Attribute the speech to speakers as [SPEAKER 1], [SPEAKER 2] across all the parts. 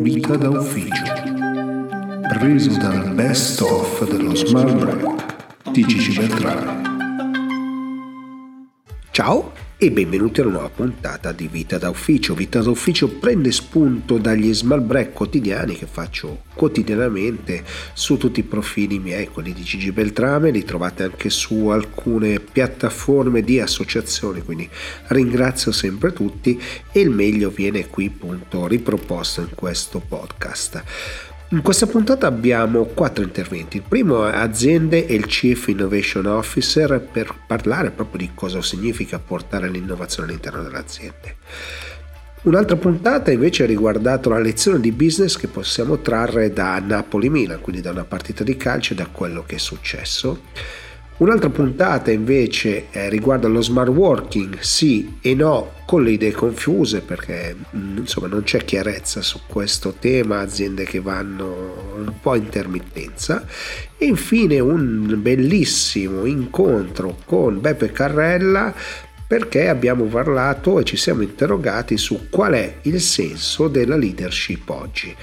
[SPEAKER 1] Vita da ufficio. Preso dal best of dello Smart Rap di Gigi Beltrame.
[SPEAKER 2] Ciao e benvenuti a una nuova puntata di Vita da Ufficio. Vita da Ufficio prende spunto dagli small break quotidiani che faccio quotidianamente su tutti i profili miei, quelli di Gigi Beltrame, li trovate anche su alcune piattaforme di associazioni, quindi ringrazio sempre tutti e il meglio viene qui appunto riproposto in questo podcast. In questa puntata abbiamo quattro interventi. Il primo è aziende e il Chief Innovation Officer per parlare proprio di cosa significa portare l'innovazione all'interno delle aziende. Un'altra puntata invece ha riguardato la lezione di business che possiamo trarre da Napoli-Milan, quindi da una partita di calcio e da quello che è successo. Un'altra puntata invece eh, riguarda lo smart working, sì e no, con le idee confuse perché mm, insomma non c'è chiarezza su questo tema, aziende che vanno un po' a intermittenza. E infine un bellissimo incontro con Beppe Carrella perché abbiamo parlato e ci siamo interrogati su qual è il senso della leadership oggi.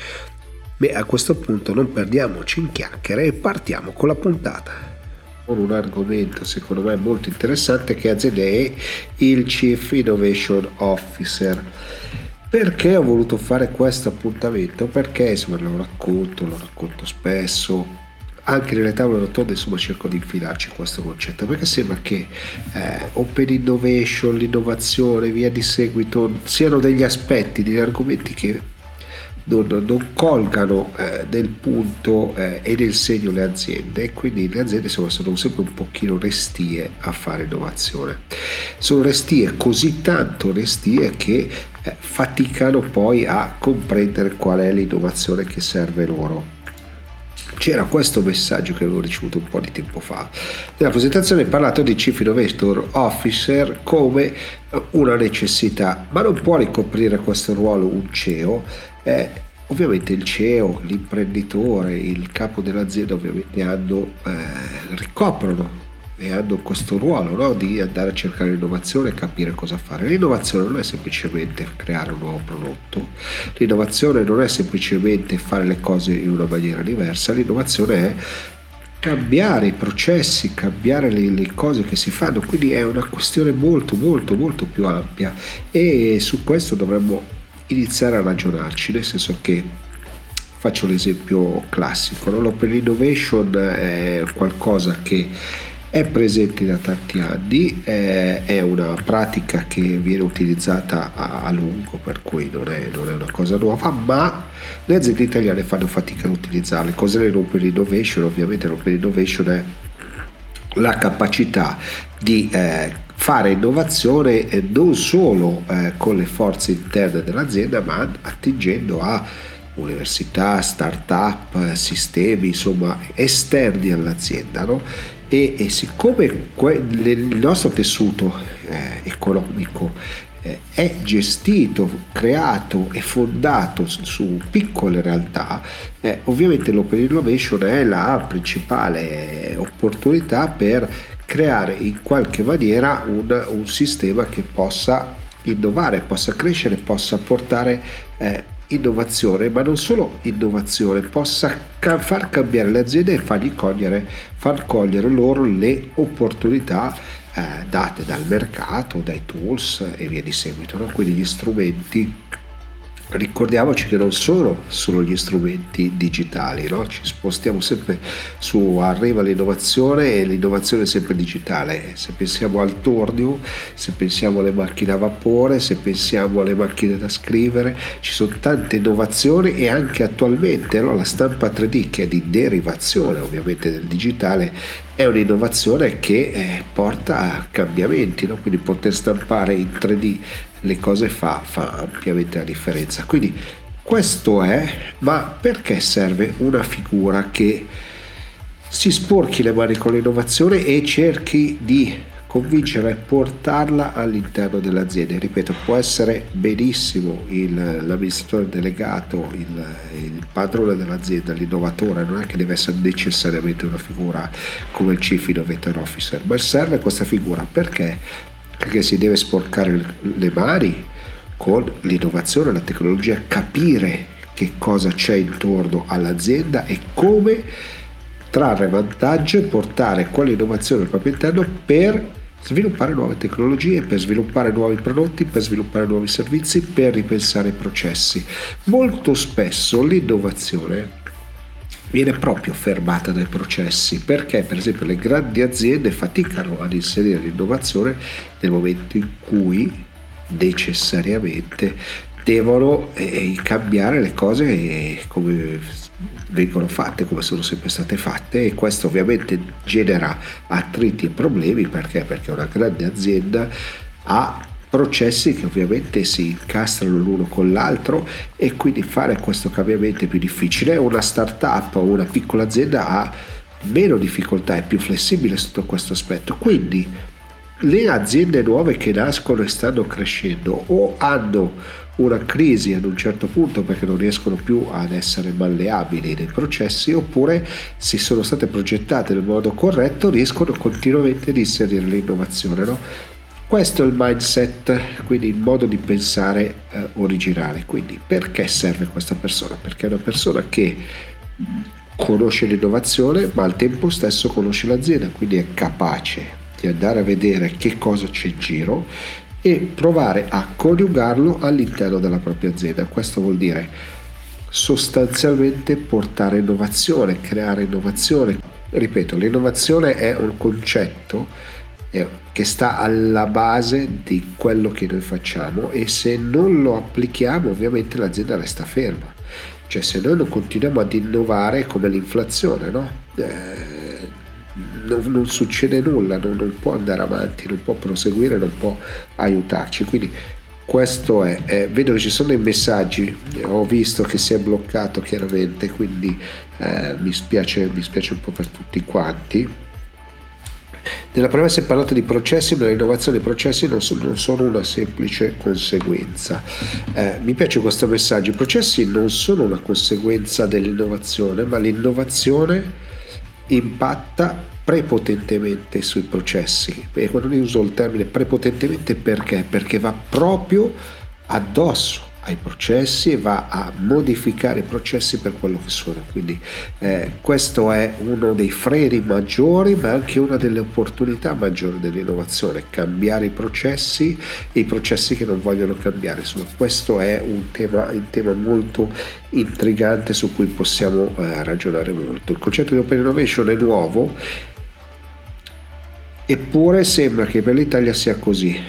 [SPEAKER 2] Beh, a questo punto non perdiamoci in chiacchiere e partiamo con la puntata con un argomento secondo me molto interessante che azienda è il Chief Innovation Officer. Perché ho voluto fare questo appuntamento? Perché insomma lo racconto, lo racconto spesso, anche nelle tavole rotonde insomma cerco di infilarci questo concetto perché sembra che eh, open innovation, l'innovazione, via di seguito siano degli aspetti, degli argomenti che non, non colgano eh, del punto eh, e del segno le aziende e quindi le aziende insomma, sono sempre un pochino restie a fare innovazione. Sono restie così tanto restie che eh, faticano poi a comprendere qual è l'innovazione che serve loro c'era questo messaggio che avevo ricevuto un po' di tempo fa. Nella presentazione ho parlato di Chief Innovator Officer come una necessità, ma non può ricoprire questo ruolo un CEO eh, ovviamente il CEO, l'imprenditore, il capo dell'azienda ovviamente hanno, eh, ricoprono e hanno questo ruolo no? di andare a cercare l'innovazione e capire cosa fare. L'innovazione non è semplicemente creare un nuovo prodotto, l'innovazione non è semplicemente fare le cose in una maniera diversa, l'innovazione è cambiare i processi, cambiare le, le, cose che si fanno, quindi è una questione molto molto molto più ampia e su questo dovremmo iniziare a ragionarci, nel senso che faccio l'esempio classico, no? l'open innovation è qualcosa che è presente da tanti anni, è una pratica che viene utilizzata a, lungo, per cui non è, non è, una cosa nuova, ma le aziende italiane fanno fatica ad utilizzarle. Cos'è l'open innovation? Ovviamente l'open innovation è la capacità di eh, fare innovazione eh, non solo eh, con le forze interne dell'azienda, ma attingendo a università, start-up, eh, sistemi insomma esterni all'azienda. No? E, e, siccome que- il nostro tessuto eh, economico eh, è gestito, creato e fondato su, su piccole realtà, eh, ovviamente l'open innovation è la principale opportunità per creare in qualche maniera un, un sistema che possa innovare, possa crescere, possa portare eh, innovazione, ma non solo innovazione, possa ca- far cambiare le aziende e fargli cogliere, far cogliere loro le opportunità eh, date dal mercato, dai tools e via di seguito. No? Quindi gli strumenti ricordiamoci che non sono solo gli strumenti digitali, no? ci spostiamo sempre su, arriva l'innovazione e l'innovazione è sempre digitale. Se pensiamo al tornio, se pensiamo alle macchine a vapore, se pensiamo alle macchine da scrivere, ci sono tante innovazioni e anche attualmente no? la stampa 3D che è di derivazione ovviamente del digitale è un'innovazione che eh, porta a cambiamenti, no? quindi poter stampare in 3D le cose fa, fa ampiamente la differenza. Quindi questo è, ma perché serve una figura che si sporchi le mani con l'innovazione e cerchi di convincere e portarla all'interno dell'azienda. Ripeto, può essere benissimo il, l'amministratore delegato, il, il, padrone dell'azienda, l'innovatore, non è che deve essere necessariamente una figura come il Chief Innovator Officer, ma serve questa figura perché? perché si deve sporcare le mani con l'innovazione, la tecnologia, capire che cosa c'è intorno all'azienda e come trarre vantaggio e portare quell'innovazione al proprio interno per sviluppare nuove tecnologie, per sviluppare nuovi prodotti, per sviluppare nuovi servizi, per ripensare i processi. Molto spesso l'innovazione viene proprio fermata dai processi perché per esempio le grandi aziende faticano ad inserire l'innovazione nel momento in cui necessariamente devono eh, cambiare le cose come vengono fatte come sono sempre state fatte e questo ovviamente genera attriti e problemi perché? Perché una grande azienda ha processi che ovviamente si incastrano l'uno con l'altro e quindi fare questo cambiamento è più difficile. Una startup o una piccola azienda ha meno difficoltà, è più flessibile sotto questo aspetto. Quindi le aziende nuove che nascono e stanno crescendo o hanno una crisi ad un certo punto perché non riescono più ad essere malleabili nei processi oppure se sono state progettate nel modo corretto riescono continuamente ad inserire l'innovazione. No? Questo è il mindset, quindi il modo di pensare eh, originale. Quindi perché serve questa persona? Perché è una persona che conosce l'innovazione ma al tempo stesso conosce l'azienda, quindi è capace di andare a vedere che cosa c'è in giro e provare a coniugarlo all'interno della propria azienda. Questo vuol dire sostanzialmente portare innovazione, creare innovazione. Ripeto, l'innovazione è un concetto eh, che sta alla base di quello che noi facciamo e se non lo applichiamo ovviamente l'azienda resta ferma. Cioè se noi non continuiamo ad innovare come l'inflazione, no? Eh, non, non succede nulla, non, non, può andare avanti, non può proseguire, non può aiutarci. Quindi questo è, è, vedo che ci sono dei messaggi, ho visto che si è bloccato chiaramente, quindi eh, mi, spiace, mi spiace un po' per tutti quanti. Nella premessa è parlato di processi, ma l'innovazione dei processi non sono, non sono una semplice conseguenza. Eh, mi piace questo messaggio, i processi non sono una conseguenza dell'innovazione, ma l'innovazione impatta prepotentemente sui processi. E quando io uso il termine prepotentemente perché? Perché va proprio addosso ai processi e va a modificare i processi per quello che sono. Quindi eh, questo è uno dei freni maggiori, ma anche una delle opportunità maggiori dell'innovazione, cambiare i processi e i processi che non vogliono cambiare. Insomma, questo è un tema, un tema molto intrigante su cui possiamo eh, ragionare molto. Il concetto di open innovation è nuovo, eppure sembra che per l'Italia sia così.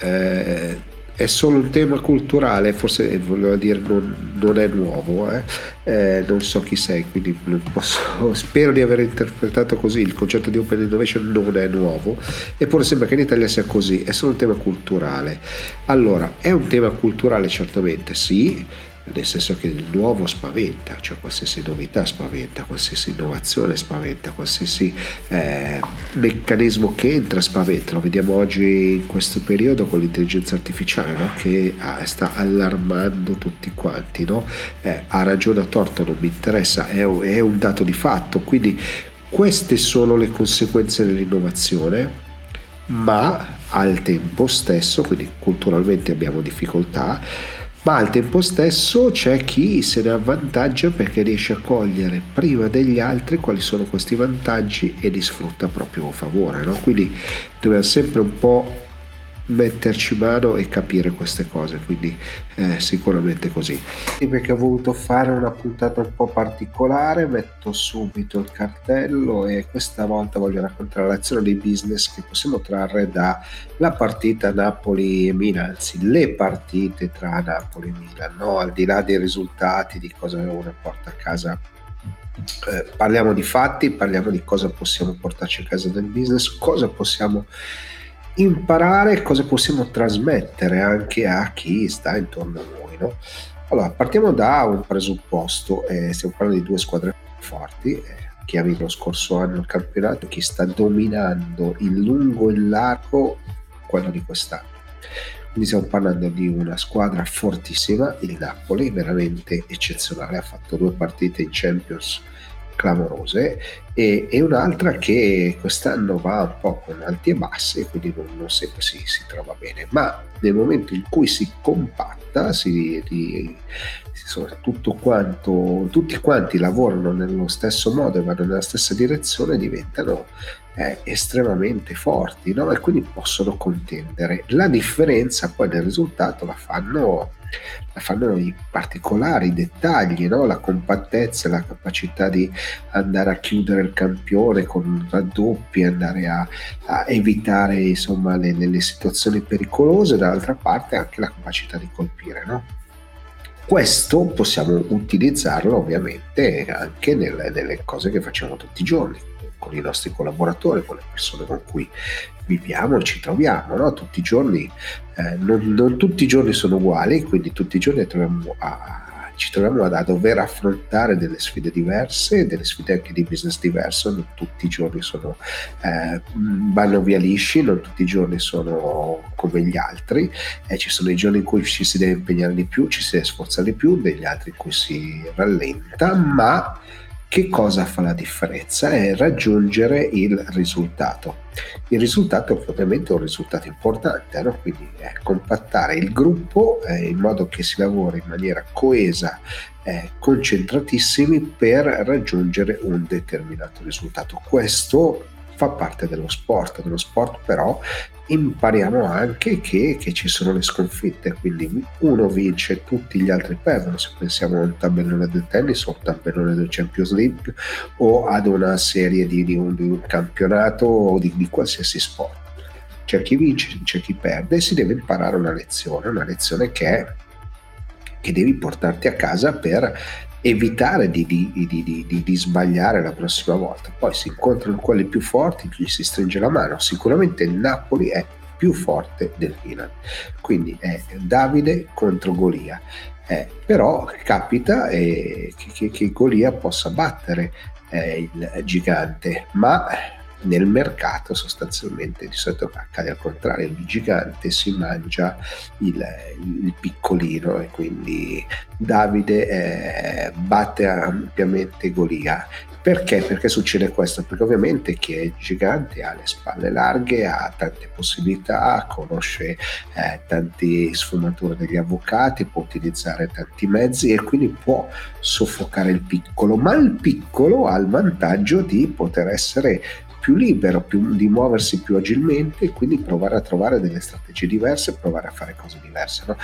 [SPEAKER 2] Eh, è solo un tema culturale, forse voleva dire non, non è nuovo, eh? Eh, non so chi sei, quindi posso, spero di aver interpretato così, il concetto di Open Innovation non è nuovo, eppure sembra che in Italia sia così, è solo un tema culturale. Allora, è un tema culturale certamente, sì, nel senso che il nuovo spaventa, cioè qualsiasi novità spaventa, qualsiasi innovazione spaventa, qualsiasi eh, meccanismo che entra spaventa. Lo vediamo oggi in questo periodo con l'intelligenza artificiale no? che ah, sta allarmando tutti quanti. No? Eh, ha ragione a torto, non mi interessa, è, è un dato di fatto. Quindi queste sono le conseguenze dell'innovazione ma al tempo stesso, quindi culturalmente abbiamo difficoltà, ma al tempo stesso c'è chi se ne avvantaggia perché riesce a cogliere prima degli altri quali sono questi vantaggi e li sfrutta a proprio favore. No? Quindi dobbiamo sempre un po' metterci mano e capire queste cose, quindi eh, sicuramente così. Perché ho voluto fare una puntata un po' particolare, metto subito il cartello e questa volta voglio raccontare la lezione di business che possiamo trarre dalla partita Napoli e Milan, anzi le partite tra Napoli e Milan, no? al di là dei risultati, di cosa uno porta a casa eh, parliamo di fatti, parliamo di cosa possiamo portarci a casa del business, cosa possiamo imparare cosa possiamo trasmettere anche a chi sta intorno a noi. No? Allora, partiamo da un presupposto, eh, stiamo parlando di due squadre forti, eh, chi ha vinto lo scorso anno il campionato, chi sta dominando in lungo e in largo quello di quest'anno. Quindi stiamo parlando di una squadra fortissima, il Napoli, veramente eccezionale, ha fatto due partite in Champions clamorose e, e, un'altra che quest'anno va un po' con alti e bassi quindi non, non sempre si, si, trova bene ma nel momento in cui si compatta si, di, tutto quanto, tutti quanti lavorano nello stesso modo e vanno nella stessa direzione diventano eh, estremamente forti no? e quindi possono contendere la differenza poi nel risultato la fanno la fanno i particolari, i dettagli, no? la compattezza, la capacità di andare a chiudere il campione con raddoppi, andare a, a evitare insomma, le, le, situazioni pericolose, dall'altra parte anche la capacità di colpire. No? Questo possiamo utilizzarlo ovviamente anche nelle, nelle cose che facciamo tutti i giorni, con i nostri collaboratori, con le persone con cui viviamo e ci troviamo, no? tutti i giorni, eh, non, non, tutti i giorni sono uguali, quindi tutti i giorni troviamo a, ci troviamo a, a, dover affrontare delle sfide diverse, delle sfide anche di business diverse, non tutti i giorni sono, eh, vanno via lisci, non tutti i giorni sono come gli altri, eh, ci sono i giorni in cui ci si deve impegnare di più, ci si deve sforzare di più, degli altri in cui si rallenta, ma che cosa fa la differenza? È raggiungere il risultato. Il risultato ovviamente è un risultato importante, no? quindi è compattare il gruppo eh, in modo che si lavori in maniera coesa, eh, concentratissimi per raggiungere un determinato risultato. Questo fa parte dello sport, dello sport però impariamo anche che, che, ci sono le sconfitte, quindi uno vince, tutti gli altri perdono, se pensiamo a un tabellone del tennis o a un tabellone del Champions League o ad una serie di, di, un, di un, campionato o di, di qualsiasi sport. C'è chi vince, c'è chi perde e si deve imparare una lezione, una lezione che, che devi portarti a casa per evitare di, di, di, di, sbagliare la prossima volta. Poi si incontrano quelli più forti, gli si stringe la mano. Sicuramente il Napoli è più forte del Milan, quindi è Davide contro Golia. Eh, però capita eh, che, che, che, Golia possa battere eh, il gigante, ma nel mercato sostanzialmente di solito accade al contrario, il gigante si mangia il, il piccolino e quindi Davide eh, batte ampiamente Golia. Perché? Perché succede questo? Perché ovviamente chi è gigante ha le spalle larghe, ha tante possibilità, conosce eh, tante sfumature degli avvocati, può utilizzare tanti mezzi e quindi può soffocare il piccolo, ma il piccolo ha il vantaggio di poter essere più libero, più, di muoversi più agilmente e quindi provare a trovare delle strategie diverse, provare a fare cose diverse. No?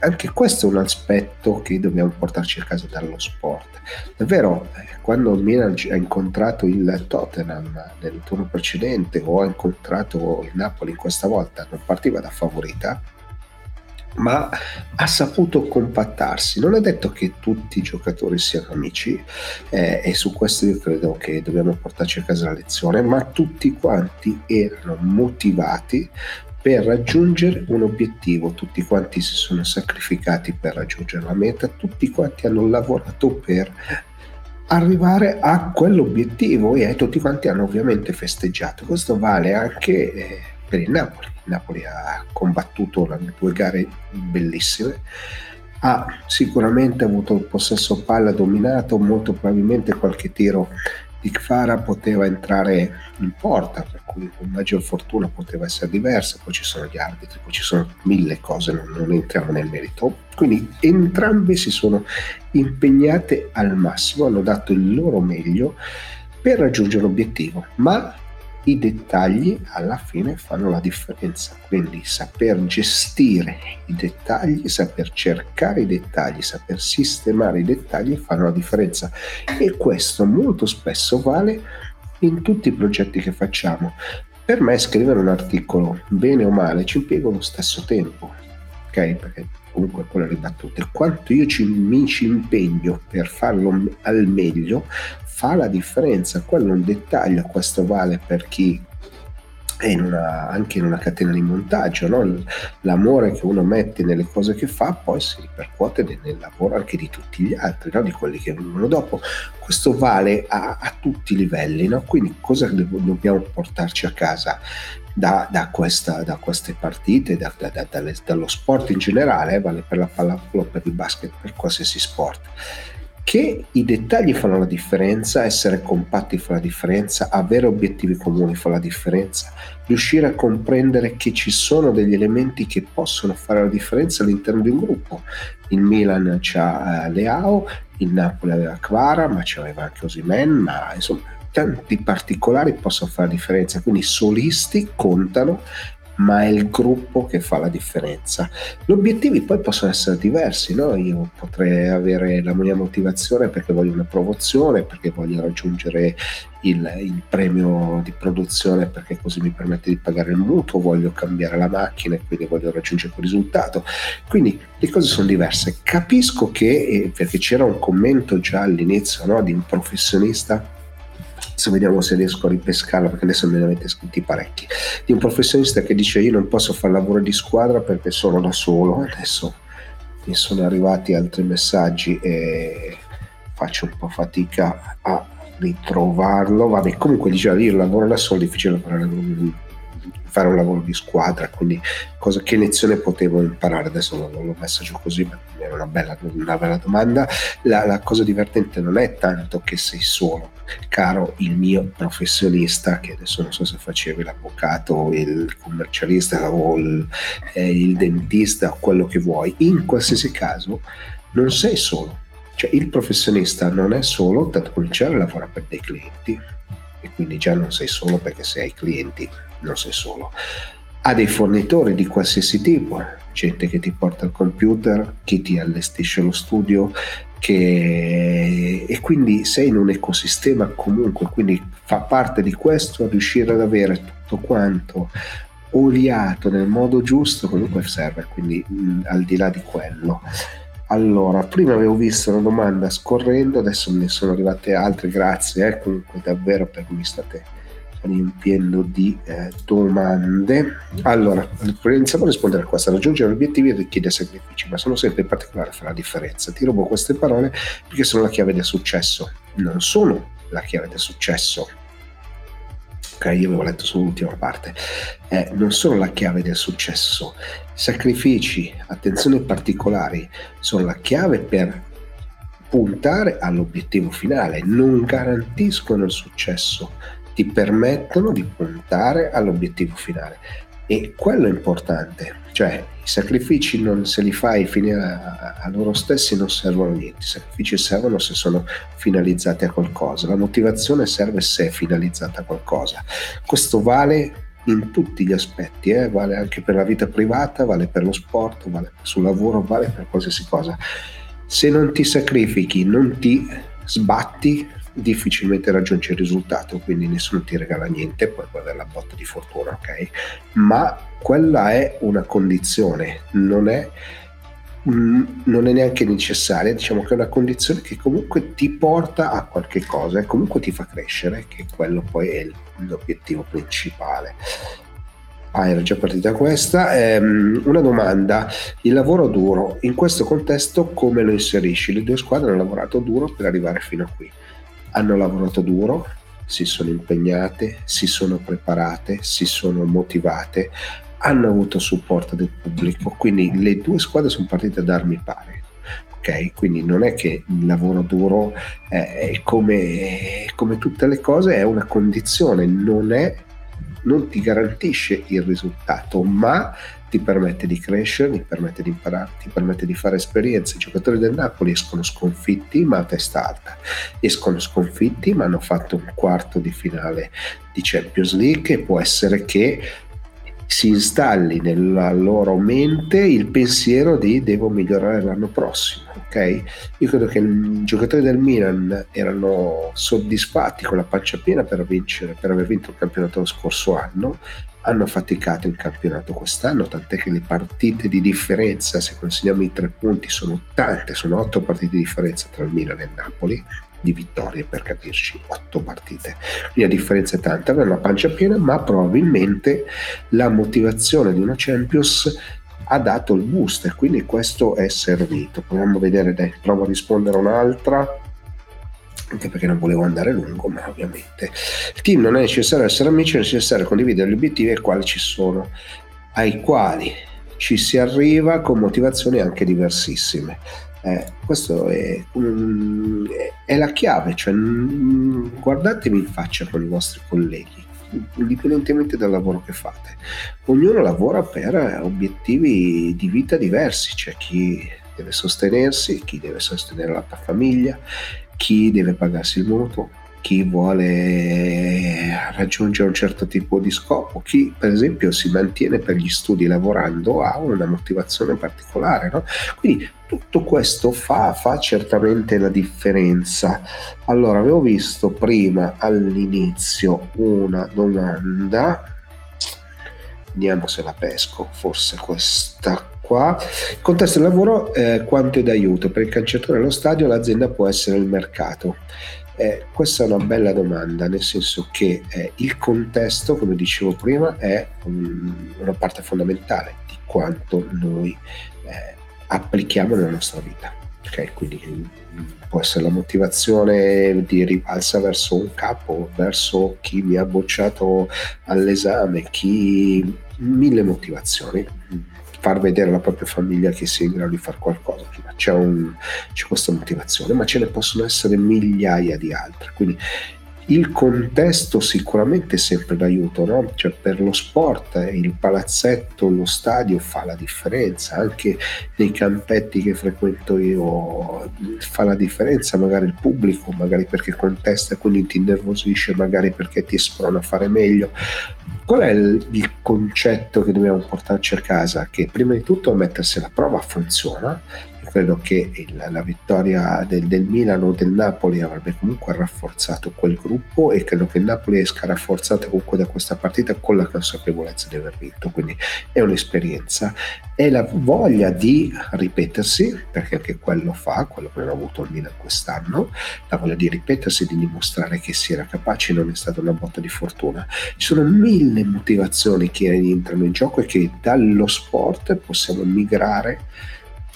[SPEAKER 2] Anche questo è un aspetto che dobbiamo portarci a casa dallo sport. Davvero, eh, quando il Milan ha incontrato il Tottenham nel turno precedente o ha incontrato il Napoli questa volta, non partiva da favorita, ma ha saputo compattarsi. Non è detto che tutti i giocatori siano amici eh, e su questo io credo che dobbiamo portarci a casa la lezione, ma tutti quanti erano motivati per raggiungere un obiettivo, tutti quanti si sono sacrificati per raggiungere la meta, tutti quanti hanno lavorato per arrivare a quell'obiettivo e tutti quanti hanno ovviamente festeggiato. Questo vale anche eh, per il Napoli Napoli ha combattuto due gare bellissime, ha sicuramente avuto il possesso palla dominato, molto probabilmente qualche tiro di Kfara poteva entrare in porta, per cui con maggior fortuna poteva essere diversa, poi ci sono gli arbitri, poi ci sono mille cose, non, non entriamo nel merito. Quindi entrambe si sono impegnate al massimo, hanno dato il loro meglio per raggiungere l'obiettivo, ma i dettagli alla fine fanno la differenza, quindi saper gestire i dettagli, saper cercare i dettagli, saper sistemare i dettagli fanno la differenza e questo molto spesso vale in tutti i progetti che facciamo. Per me scrivere un articolo, bene o male, ci impiego lo stesso tempo, ok? Perché comunque quelle ribattute. Quanto io ci, mi ci impegno per farlo al meglio, fa la differenza. Quello è un dettaglio, questo vale per chi è in una, anche in una catena di montaggio, no? l'amore che uno mette nelle cose che fa poi si ripercuote nel lavoro anche di tutti gli altri, no? di quelli che vengono dopo. Questo vale a, a tutti i livelli, no? quindi cosa dobbiamo portarci a casa da, da, questa, da queste partite, da, dallo sport in generale, eh? vale per la pallavolo, per il basket, per qualsiasi sport che i dettagli fanno la differenza, essere compatti fa la differenza, avere obiettivi comuni fa la differenza, riuscire a comprendere che ci sono degli elementi che possono fare la differenza all'interno di un gruppo. Il Milan c'ha uh, Leao, il Napoli aveva Kvara, ma c'aveva anche Osimen, ma insomma tanti particolari possono fare la differenza, quindi solisti contano ma è il gruppo che fa la differenza. Gli obiettivi poi possono essere diversi, no? io potrei avere la mia motivazione perché voglio una promozione, perché voglio raggiungere il, il, premio di produzione perché così mi permette di pagare il mutuo, voglio cambiare la macchina e quindi voglio raggiungere quel risultato. Quindi le cose sono diverse. Capisco che, eh, perché c'era un commento già all'inizio no, di un professionista adesso vediamo se riesco a ripescarlo perché adesso me ne avete scritti parecchi. Di un professionista che dice io non posso fare lavoro di squadra perché sono da solo. Adesso mi sono arrivati altri messaggi e faccio un po' fatica a ritrovarlo. Vabbè comunque diceva io lavoro da solo è difficile fare fare un lavoro di squadra, quindi cosa, che lezione potevo imparare? Adesso non l'ho messa giù così, ma è una bella, una bella domanda. La, la, cosa divertente non è tanto che sei solo, caro il mio professionista, che adesso non so se facevi l'avvocato, il commercialista o il, eh, il dentista quello che vuoi, in qualsiasi caso non sei solo. Cioè il professionista non è solo, tanto cominciare a lavorare per dei clienti e quindi già non sei solo perché se hai clienti non sei solo. Ha dei fornitori di qualsiasi tipo, gente che ti porta il computer, chi ti allestisce lo studio, che... e quindi sei in un ecosistema comunque, quindi fa parte di questo riuscire ad avere tutto quanto oliato nel modo giusto comunque serve, quindi mh, al di là di quello. Allora, prima avevo visto una domanda scorrendo, adesso ne sono arrivate altre, grazie eh, comunque davvero per cui state riempiendo di eh, domande. Allora, iniziamo a rispondere a questa. Raggiungere obiettivi richiede sacrifici, ma sono sempre in particolare fa la differenza. Ti rubo queste parole perché sono la chiave del successo. Non sono la chiave del successo. Ok, io avevo letto sull'ultima parte. Eh, non sono la chiave del successo. Sacrifici, attenzioni particolari sono la chiave per puntare all'obiettivo finale, non garantiscono il successo ti permettono di puntare all'obiettivo finale. E quello è importante, cioè i sacrifici non, se li fai fine a, a, loro stessi non servono a niente, i sacrifici servono se sono finalizzati a qualcosa, la motivazione serve se è finalizzata a qualcosa. Questo vale in tutti gli aspetti, eh? vale anche per la vita privata, vale per lo sport, vale sul lavoro, vale per qualsiasi cosa. Se non ti sacrifichi, non ti sbatti, difficilmente raggiungi il risultato, quindi nessuno ti regala niente, poi puoi avere la botta di fortuna, ok? Ma quella è una condizione, non è, non è neanche necessaria, diciamo che è una condizione che comunque ti porta a qualche cosa e comunque ti fa crescere, che quello poi è l'obiettivo principale. Ah, era già partita questa. Ehm, una domanda: il lavoro duro in questo contesto come lo inserisci? Le due squadre hanno lavorato duro per arrivare fino a qui hanno lavorato duro, si sono impegnate, si sono preparate, si sono motivate, hanno avuto supporto del pubblico, quindi le due squadre sono partite ad armi pari. Ok, quindi non è che il lavoro duro è come, come tutte le cose, è una condizione, non, è, non ti garantisce il risultato, ma ti permette di crescere, ti permette di imparare, ti permette di fare esperienze. I giocatori del Napoli escono sconfitti ma a testa alta, escono sconfitti ma hanno fatto un quarto di finale di Champions League e può essere che si installi nella loro mente il pensiero di devo migliorare l'anno prossimo. Ok? Io credo che i giocatori del Milan erano soddisfatti con la pancia piena per vincere, per aver vinto il campionato lo scorso anno hanno faticato il campionato quest'anno, tant'è che le partite di differenza, se consideriamo i tre punti, sono tante, sono otto partite di differenza tra il Milan e il Napoli, di vittorie per capirci, otto partite. Quindi la differenza è tanta, aveva una pancia piena, ma probabilmente la motivazione di una Champions ha dato il boost e quindi questo è servito. Proviamo a vedere, dai, provo a rispondere a un'altra anche perché non volevo andare lungo, ma ovviamente il team non è necessario essere amici, è necessario condividere gli obiettivi ai quali ci sono, ai quali ci si arriva con motivazioni anche diversissime. Eh, questo è un, è la chiave, cioè mm, guardatevi in faccia con i vostri colleghi, indipendentemente dal lavoro che fate. Ognuno lavora per obiettivi di vita diversi, c'è chi deve sostenersi, chi deve sostenere la famiglia, chi deve pagarsi il mutuo, chi vuole raggiungere un certo tipo di scopo, chi per esempio si mantiene per gli studi lavorando ha una motivazione particolare. No? Quindi tutto questo fa, fa, certamente la differenza. Allora, avevo visto prima all'inizio una domanda, vediamo se la pesco, forse questa qua. Il contesto del lavoro, eh, quanto è d'aiuto? Per il calciatore allo stadio l'azienda può essere il mercato. Eh, questa è una bella domanda, nel senso che eh, il contesto, come dicevo prima, è um, una parte fondamentale di quanto noi eh, applichiamo nella nostra vita. Okay? Quindi mm, può essere la motivazione di rivalsa verso un capo, verso chi mi ha bocciato all'esame, chi mille motivazioni far vedere alla propria famiglia che si in grado di fare qualcosa, c'è, un, c'è questa motivazione, ma ce ne possono essere migliaia di altre. Quindi il contesto sicuramente è sempre d'aiuto, no? cioè per lo sport il palazzetto, lo stadio fa la differenza, anche nei campetti che frequento io fa la differenza, magari il pubblico, magari perché contesta e quindi ti innervosisce, magari perché ti sprona a fare meglio. Qual è il, il concetto che dobbiamo portarci a casa? Che prima di tutto mettersi alla prova funziona, credo che il, la vittoria del, del Milan o del Napoli avrebbe comunque rafforzato quel gruppo e credo che il Napoli esca rafforzato comunque da questa partita con la consapevolezza di aver vinto, quindi è un'esperienza, è la voglia di ripetersi, perché anche quello fa, quello che ha avuto il Milan quest'anno, la voglia di ripetersi, di dimostrare che si era capaci, non è stata una botta di fortuna. Ci sono mille motivazioni che entrano in gioco e che dallo sport possiamo migrare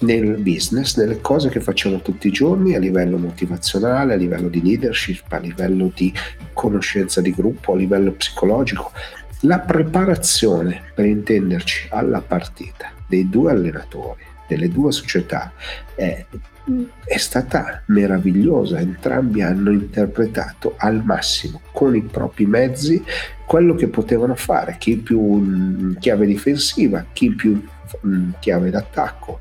[SPEAKER 2] nel business, nelle cose che facciamo tutti i giorni a livello motivazionale, a livello di leadership, a livello di conoscenza di gruppo, a livello psicologico. La preparazione, per intenderci, alla partita dei due allenatori, delle due società, è, è stata meravigliosa. Entrambi hanno interpretato al massimo, con i propri mezzi, quello che potevano fare, chi più in chiave difensiva, chi più in chiave d'attacco,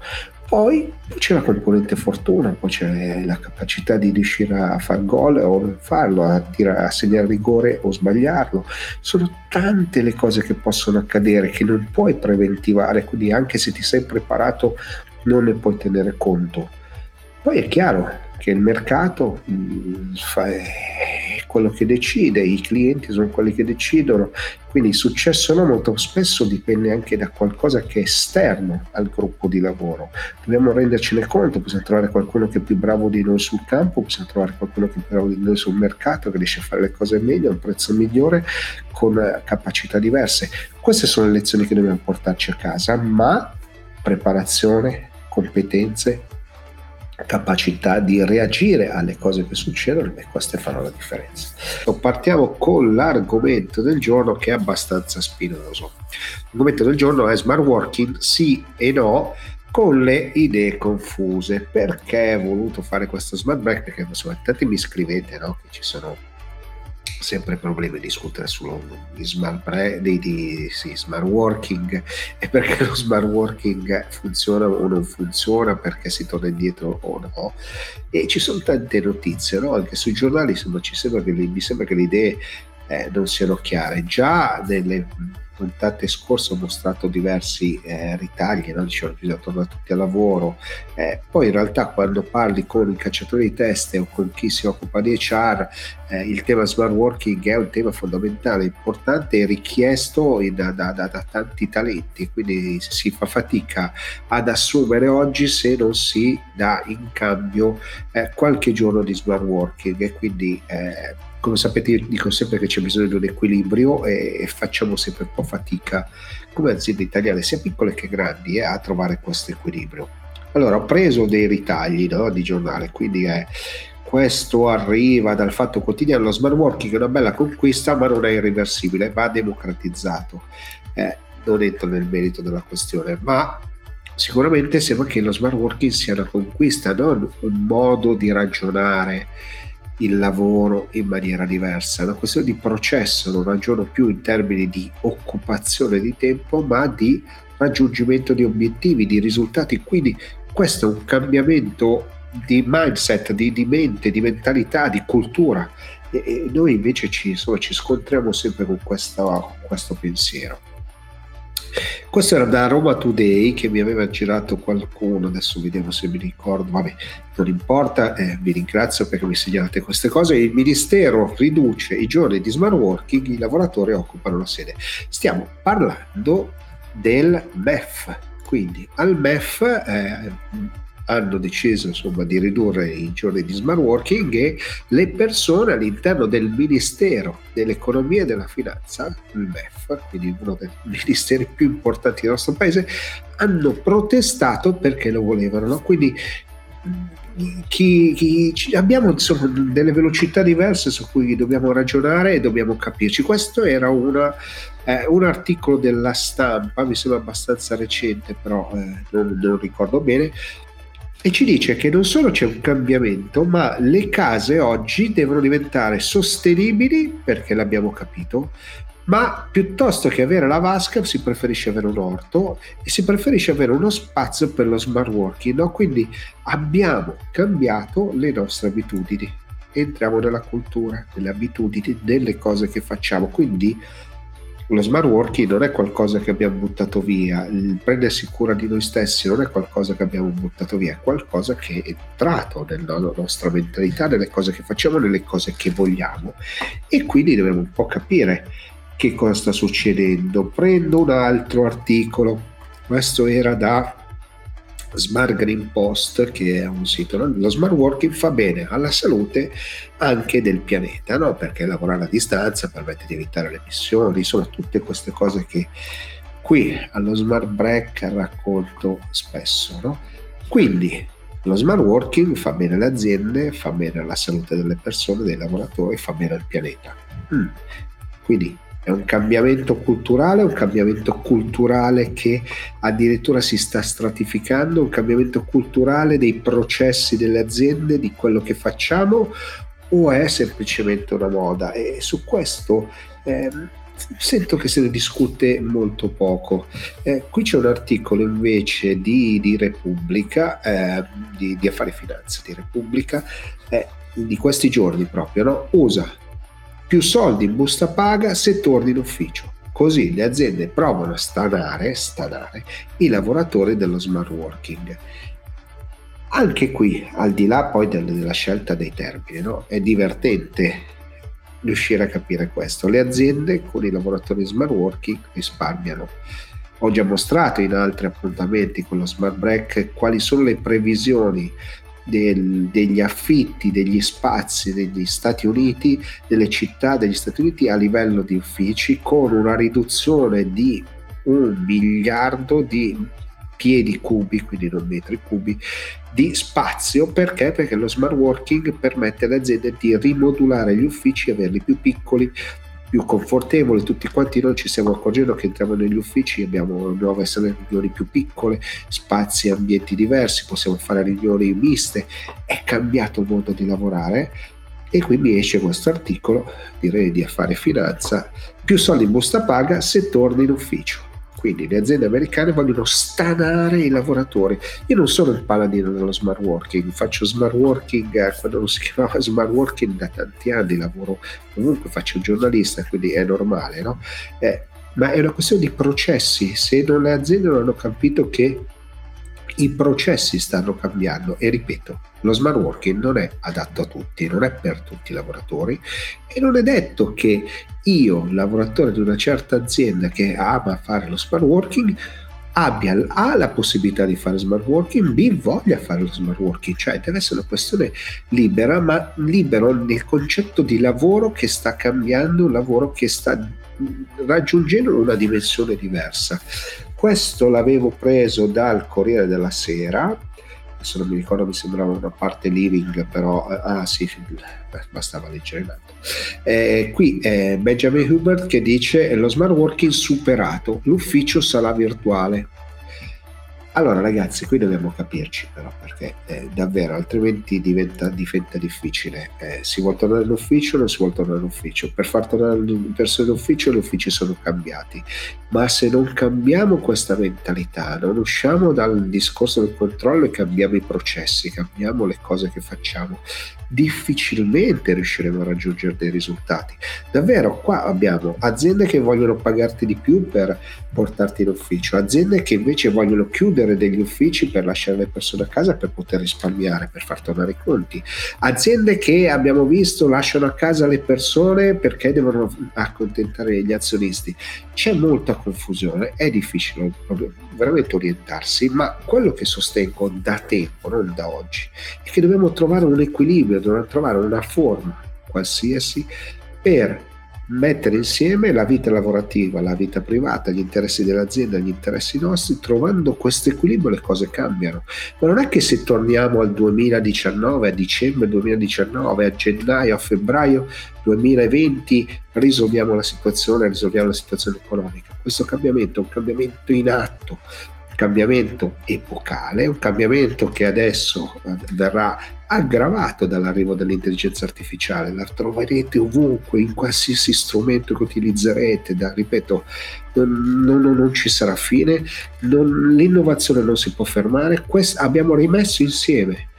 [SPEAKER 2] poi c'è la componente fortuna, poi c'è la capacità di riuscire a far gol o non farlo, a, tirare, a segnare rigore o sbagliarlo. Sono tante le cose che possono accadere che non puoi preventivare, quindi anche se ti sei preparato non ne puoi tenere conto. Poi è chiaro che il mercato mm, è quello che decide, i clienti sono quelli che decidono, quindi il successo no molto spesso dipende anche da qualcosa che è esterno al gruppo di lavoro. Dobbiamo rendercene conto, possiamo trovare qualcuno che è più bravo di noi sul campo, possiamo trovare qualcuno che è più bravo di noi sul mercato, che riesce a fare le cose meglio, a un prezzo migliore, con eh, capacità diverse. Queste sono le lezioni che dobbiamo portarci a casa, ma preparazione, competenze, capacità di reagire alle cose che succedono e queste fanno la differenza. Partiamo con l'argomento del giorno che è abbastanza spinoso. L'argomento del giorno è smart working sì e no con le idee confuse. Perché ho voluto fare questo smart break? Perché insomma, tanti mi scrivete no? che ci sono sempre problemi discutere sullo smart, pre, di, di, sì, smart working e perché lo smart working funziona o non funziona, perché si torna indietro o no. E ci sono tante notizie, no? anche sui giornali insomma, ci sembra che, mi sembra che le idee eh, non siano chiare. Già nelle puntate scorse ho mostrato diversi eh, ritagli, no? dicevano bisogna tornare tutti al lavoro, eh, poi in realtà quando parli con i cacciatori di teste o con chi si occupa di HR, eh, il tema smart working è un tema fondamentale, importante e richiesto da, da, da, da, tanti talenti, quindi si fa fatica ad assumere oggi se non si dà in cambio eh, qualche giorno di smart working e quindi eh, come sapete dico sempre che c'è bisogno di un equilibrio e, facciamo sempre un po' fatica come aziende italiane sia piccole che grandi eh, a trovare questo equilibrio. Allora ho preso dei ritagli no, di giornale, quindi è questo arriva dal fatto quotidiano, lo smart working è una bella conquista ma non è irreversibile, va democratizzato. Eh, non entro nel merito della questione, ma sicuramente sembra che lo smart working sia una conquista, non un modo di ragionare il lavoro in maniera diversa, è una questione di processo, non ragiono più in termini di occupazione di tempo, ma di raggiungimento di obiettivi, di risultati. Quindi questo è un cambiamento di mindset, di, di mente, di mentalità, di cultura. E, e noi invece ci, insomma, ci, scontriamo sempre con questo, questo pensiero. Questo era da Roma Today che mi aveva girato qualcuno, adesso vediamo se mi ricordo, vabbè, non importa, eh, vi ringrazio perché mi segnalate queste cose. Il Ministero riduce i giorni di smart working, i lavoratori occupano la sede. Stiamo parlando del MEF, quindi al MEF eh, hanno deciso insomma, di ridurre i giorni di smart working e le persone all'interno del Ministero dell'Economia e della Finanza, il MEF, quindi uno dei ministeri più importanti del nostro paese, hanno protestato perché lo volevano. No? Quindi chi, chi, abbiamo insomma delle velocità diverse su cui dobbiamo ragionare e dobbiamo capirci. Questo era una, eh, un articolo della stampa, mi sembra abbastanza recente, però eh, non, non ricordo bene, e ci dice che non solo c'è un cambiamento, ma le case oggi devono diventare sostenibili, perché l'abbiamo capito, ma piuttosto che avere la vasca si preferisce avere un orto e si preferisce avere uno spazio per lo smart working. No? Quindi abbiamo cambiato le nostre abitudini, entriamo nella cultura, nelle abitudini, nelle cose che facciamo. Quindi lo smart working non è qualcosa che abbiamo buttato via, il prendersi cura di noi stessi non è qualcosa che abbiamo buttato via, è qualcosa che è entrato nella nostra mentalità, nelle cose che facciamo, nelle cose che vogliamo. E quindi dobbiamo un po' capire che cosa sta succedendo. Prendo un altro articolo, questo era da Smart Green Post, che è un sito, lo smart working fa bene alla salute anche del pianeta, no? perché lavorare a distanza permette di evitare le emissioni, sono tutte queste cose che qui allo Smart Break racconto spesso. No? Quindi lo smart working fa bene alle aziende, fa bene alla salute delle persone, dei lavoratori, fa bene al pianeta. Mm. Quindi è un cambiamento culturale, un cambiamento culturale che addirittura si sta stratificando, un cambiamento culturale dei processi delle aziende, di quello che facciamo o è semplicemente una moda? E su questo eh, sento che se ne discute molto poco. Eh, qui c'è un articolo invece di, di Repubblica, eh, di, di, Affari Finanza, di Repubblica, eh, di questi giorni proprio, no? usa più soldi in busta paga se torni in ufficio. Così le aziende provano a stanare, stanare i lavoratori dello smart working. Anche qui, al di là poi del, della scelta dei termini, no? è divertente riuscire a capire questo. Le aziende con i lavoratori smart working risparmiano. Ho già mostrato in altri appuntamenti con lo smart break quali sono le previsioni del, degli affitti degli spazi degli Stati Uniti, delle città degli Stati Uniti a livello di uffici con una riduzione di un miliardo di piedi cubi, quindi non metri cubi, di spazio perché? Perché lo smart working permette alle aziende di rimodulare gli uffici, averli più piccoli, più confortevole, tutti quanti noi ci stiamo accorgendo che entriamo negli uffici, abbiamo nuove sale riunioni più piccole, spazi e ambienti diversi, possiamo fare riunioni miste, è cambiato il modo di lavorare e quindi esce questo articolo, direi di affare finanza, più soldi in busta paga se torni in ufficio. Quindi le aziende americane vogliono stanare i lavoratori. Io non sono il paladino dello smart working, faccio smart working eh, quando non si chiamava smart working da tanti anni, lavoro comunque, faccio giornalista, quindi è normale, no? Eh, ma è una questione di processi. Se non le aziende non hanno capito che i processi stanno cambiando e ripeto, lo smart working non è adatto a tutti, non è per tutti i lavoratori e non è detto che io, lavoratore di una certa azienda che ama fare lo smart working, abbia A la possibilità di fare smart working, B voglia fare lo smart working, cioè deve essere una questione libera, ma libero nel concetto di lavoro che sta cambiando, un lavoro che sta raggiungendo una dimensione diversa. Questo l'avevo preso dal Corriere della Sera, adesso non mi ricordo, mi sembrava una parte living, però eh, ah sì, bastava leggere in alto. Eh, qui è Benjamin Hubert che dice lo smart working superato, l'ufficio sarà virtuale. Allora ragazzi, qui dobbiamo capirci però perché eh, davvero altrimenti diventa, diventa difficile. Eh, si vuole tornare in ufficio o non si vuole tornare in ufficio? Per far tornare le persone in ufficio gli uffici sono cambiati, ma se non cambiamo questa mentalità, non usciamo dal discorso del controllo e cambiamo i processi, cambiamo le cose che facciamo, difficilmente riusciremo a raggiungere dei risultati. Davvero, qua abbiamo aziende che vogliono pagarti di più per portarti in ufficio, aziende che invece vogliono chiudere degli uffici per lasciare le persone a casa per poter risparmiare, per far tornare i conti, aziende che abbiamo visto lasciano a casa le persone perché devono accontentare gli azionisti. C'è molta confusione, è difficile veramente orientarsi, ma quello che sostengo da tempo, non da oggi, è che dobbiamo trovare un equilibrio, dobbiamo trovare una forma qualsiasi per mettere insieme la vita lavorativa, la vita privata, gli interessi dell'azienda, gli interessi nostri, trovando questo equilibrio le cose cambiano. Ma non è che se torniamo al 2019, a dicembre 2019, a gennaio, a febbraio 2020 risolviamo la situazione, risolviamo la situazione economica. Questo cambiamento è un cambiamento in atto, un cambiamento epocale, un cambiamento che adesso verrà aggravato dall'arrivo dell'intelligenza artificiale, la troverete ovunque, in qualsiasi strumento che utilizzerete, da, ripeto, non, non, non ci sarà fine, non, l'innovazione non si può fermare, Quest, abbiamo rimesso insieme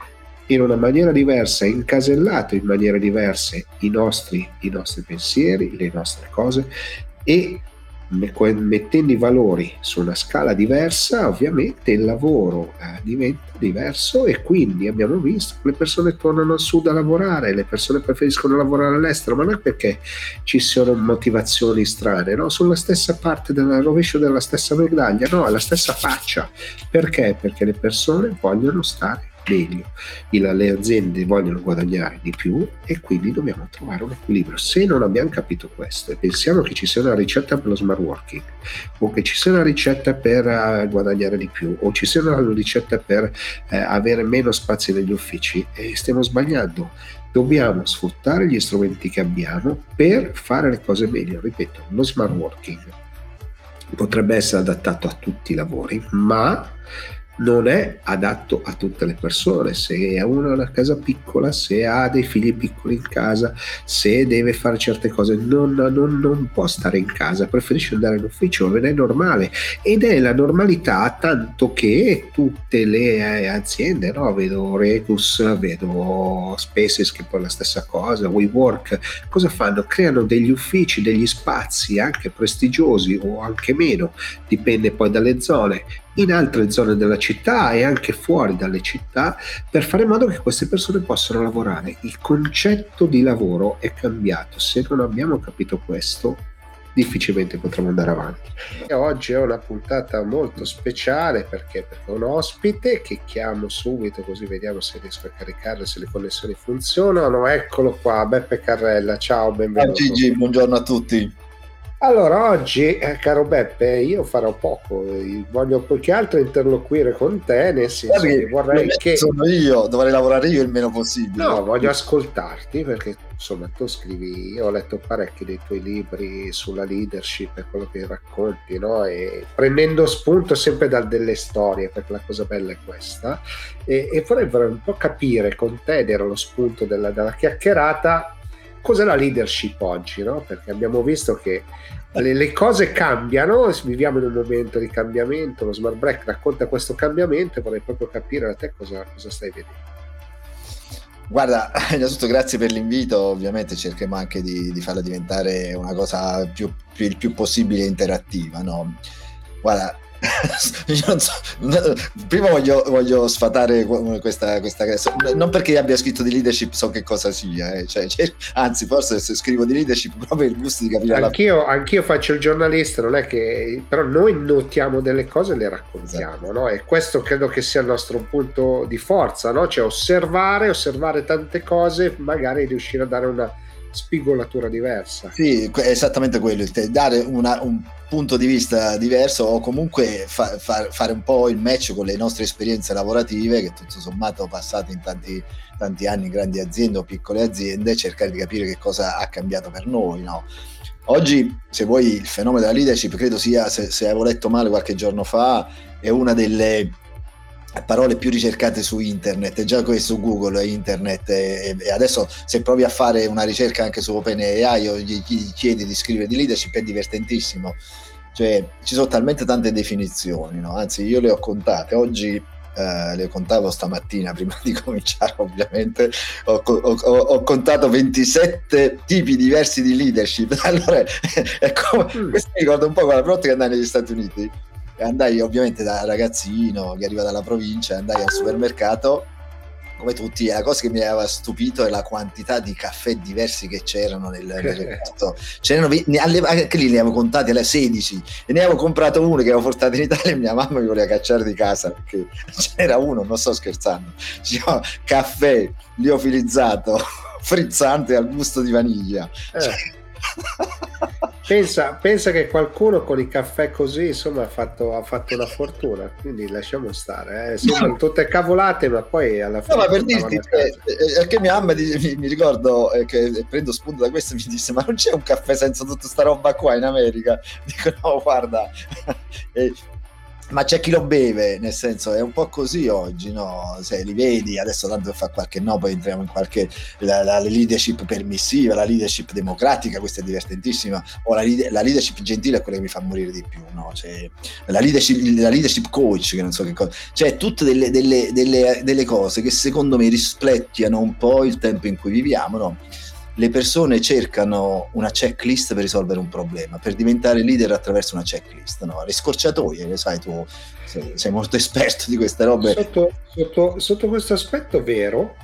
[SPEAKER 2] in una maniera diversa, incasellato in maniere diverse i nostri, i nostri pensieri, le nostre cose e mettendo i valori su una scala diversa, ovviamente il lavoro eh, diventa diverso e quindi abbiamo visto che le persone tornano al sud a lavorare, le persone preferiscono lavorare all'estero, ma non è perché ci siano motivazioni strane, no? Sulla stessa parte del rovescio della stessa medaglia, no, è la stessa faccia. Perché? Perché le persone vogliono stare meglio. Le aziende vogliono guadagnare di più e quindi dobbiamo trovare un equilibrio. Se non abbiamo capito questo e pensiamo che ci sia una ricetta per lo smart working o che ci sia una ricetta per uh, guadagnare di più o ci sia una ricetta per uh, avere meno spazi negli uffici, eh, stiamo sbagliando. Dobbiamo sfruttare gli strumenti che abbiamo per fare le cose meglio. Ripeto, lo smart working potrebbe essere adattato a tutti i lavori, ma non è adatto a tutte le persone. Se uno una casa piccola, se ha dei figli piccoli in casa, se deve fare certe cose, non, non, non può stare in casa, preferisce andare in ufficio ed è normale. Ed è la normalità, tanto che tutte le eh, aziende, no? vedo Recus, vedo Spaces che poi è la stessa cosa, WeWork, cosa fanno? Creano degli uffici, degli spazi anche prestigiosi o anche meno, dipende poi dalle zone in altre zone della città e anche fuori dalle città per fare in modo che queste persone possano lavorare. Il concetto di lavoro è cambiato. Se non abbiamo capito questo, difficilmente potremo andare avanti. E oggi è una puntata molto speciale perché, perché ho un ospite che chiamo subito così vediamo se riesco a caricarle, se le connessioni funzionano. Eccolo qua, Beppe Carrella, ciao, benvenuto.
[SPEAKER 3] Ciao Gigi, buongiorno a tutti.
[SPEAKER 2] Allora, oggi, eh, caro Beppe, io farò poco, voglio più che altro interloquire con te, nel senso che vorrei che...
[SPEAKER 3] Sono io, dovrei lavorare io il meno possibile.
[SPEAKER 2] No, voglio ascoltarti perché insomma tu scrivi, io ho letto parecchi dei tuoi libri sulla leadership e quello che racconti, no? E prendendo spunto sempre da delle storie, perché la cosa bella è questa, e, e vorrei, vorrei un po' capire con te, ed era lo spunto della, della chiacchierata, cos'è la leadership oggi, no? Perché abbiamo visto che le, le, cose cambiano, viviamo in un momento di cambiamento, lo smart break racconta questo cambiamento e vorrei proprio capire da te cosa, cosa stai vedendo.
[SPEAKER 3] Guarda, innanzitutto grazie per l'invito, ovviamente cercheremo anche di, di farla diventare una cosa più, più, il più possibile interattiva. No? Guarda, so, prima voglio, voglio sfatare questa, questa, non perché abbia scritto di leadership so che cosa sia eh. cioè, cioè, anzi forse se scrivo di leadership proprio il gusto di capire
[SPEAKER 2] anch'io, la... anch'io faccio il giornalista non è che però noi notiamo delle cose e le raccontiamo esatto. no? e questo credo che sia il nostro punto di forza no? cioè osservare osservare tante cose magari riuscire a dare una spigolatura diversa.
[SPEAKER 3] Sì, esattamente quello, dare una, un punto di vista diverso o comunque fa, fa, fare un po' il match con le nostre esperienze lavorative che tutto sommato passate in tanti, tanti anni in grandi aziende o piccole aziende cercare di capire che cosa ha cambiato per noi. No? Oggi, se vuoi, il fenomeno della leadership credo sia, se, se avevo letto male qualche giorno fa, è una delle parole più ricercate su internet, già questo Google e internet e, e, adesso se provi a fare una ricerca anche su OpenAI o gli, gli chiedi di scrivere di leadership è divertentissimo, cioè ci sono talmente tante definizioni, no? anzi io le ho contate, oggi eh, le contavo stamattina prima di cominciare ovviamente, ho, ho, ho, contato 27 tipi diversi di leadership, allora è come, mm. questo mi ricorda un po' quella volta che andai negli Stati Uniti andai ovviamente da ragazzino che arriva dalla provincia, andai al supermercato come tutti, la cosa che mi aveva stupito è la quantità di caffè diversi che c'erano nel, reparto. C'erano, ne, alle, anche lì ne avevo contati alle 16 e ne avevo comprato uno che avevo portato in Italia e mia mamma mi voleva cacciare di casa perché c'era uno, non sto scherzando, diceva, caffè liofilizzato, frizzante al gusto di vaniglia. Eh. Cioè,
[SPEAKER 2] pensa, pensa, che qualcuno con i caffè così insomma ha fatto, ha fatto una fortuna quindi lasciamo stare eh. sembrano tutte cavolate ma poi alla fine
[SPEAKER 3] no, ma per dirti che, eh, che mia mamma mi, mi ricordo eh, che prendo spunto da questo mi disse ma non c'è un caffè senza tutta sta roba qua in America? Dico no guarda e, ma c'è chi lo beve, nel senso è un po' così oggi, no? Se li vedi, adesso tanto fa qualche no, poi entriamo in qualche la, la leadership permissiva, la leadership democratica, questa è divertentissima, o la, la, leadership gentile è quella che mi fa morire di più, no? Cioè, la, leadership, la leadership coach, che non so che cosa, cioè tutte delle, delle, delle, delle cose che secondo me rispecchiano un po' il tempo in cui viviamo, no? Le persone cercano una checklist per risolvere un problema, per diventare leader attraverso una checklist, no? le scorciatoie, le sai tu sei, sei, molto esperto di queste robe.
[SPEAKER 2] Sotto, sotto, sotto questo aspetto vero,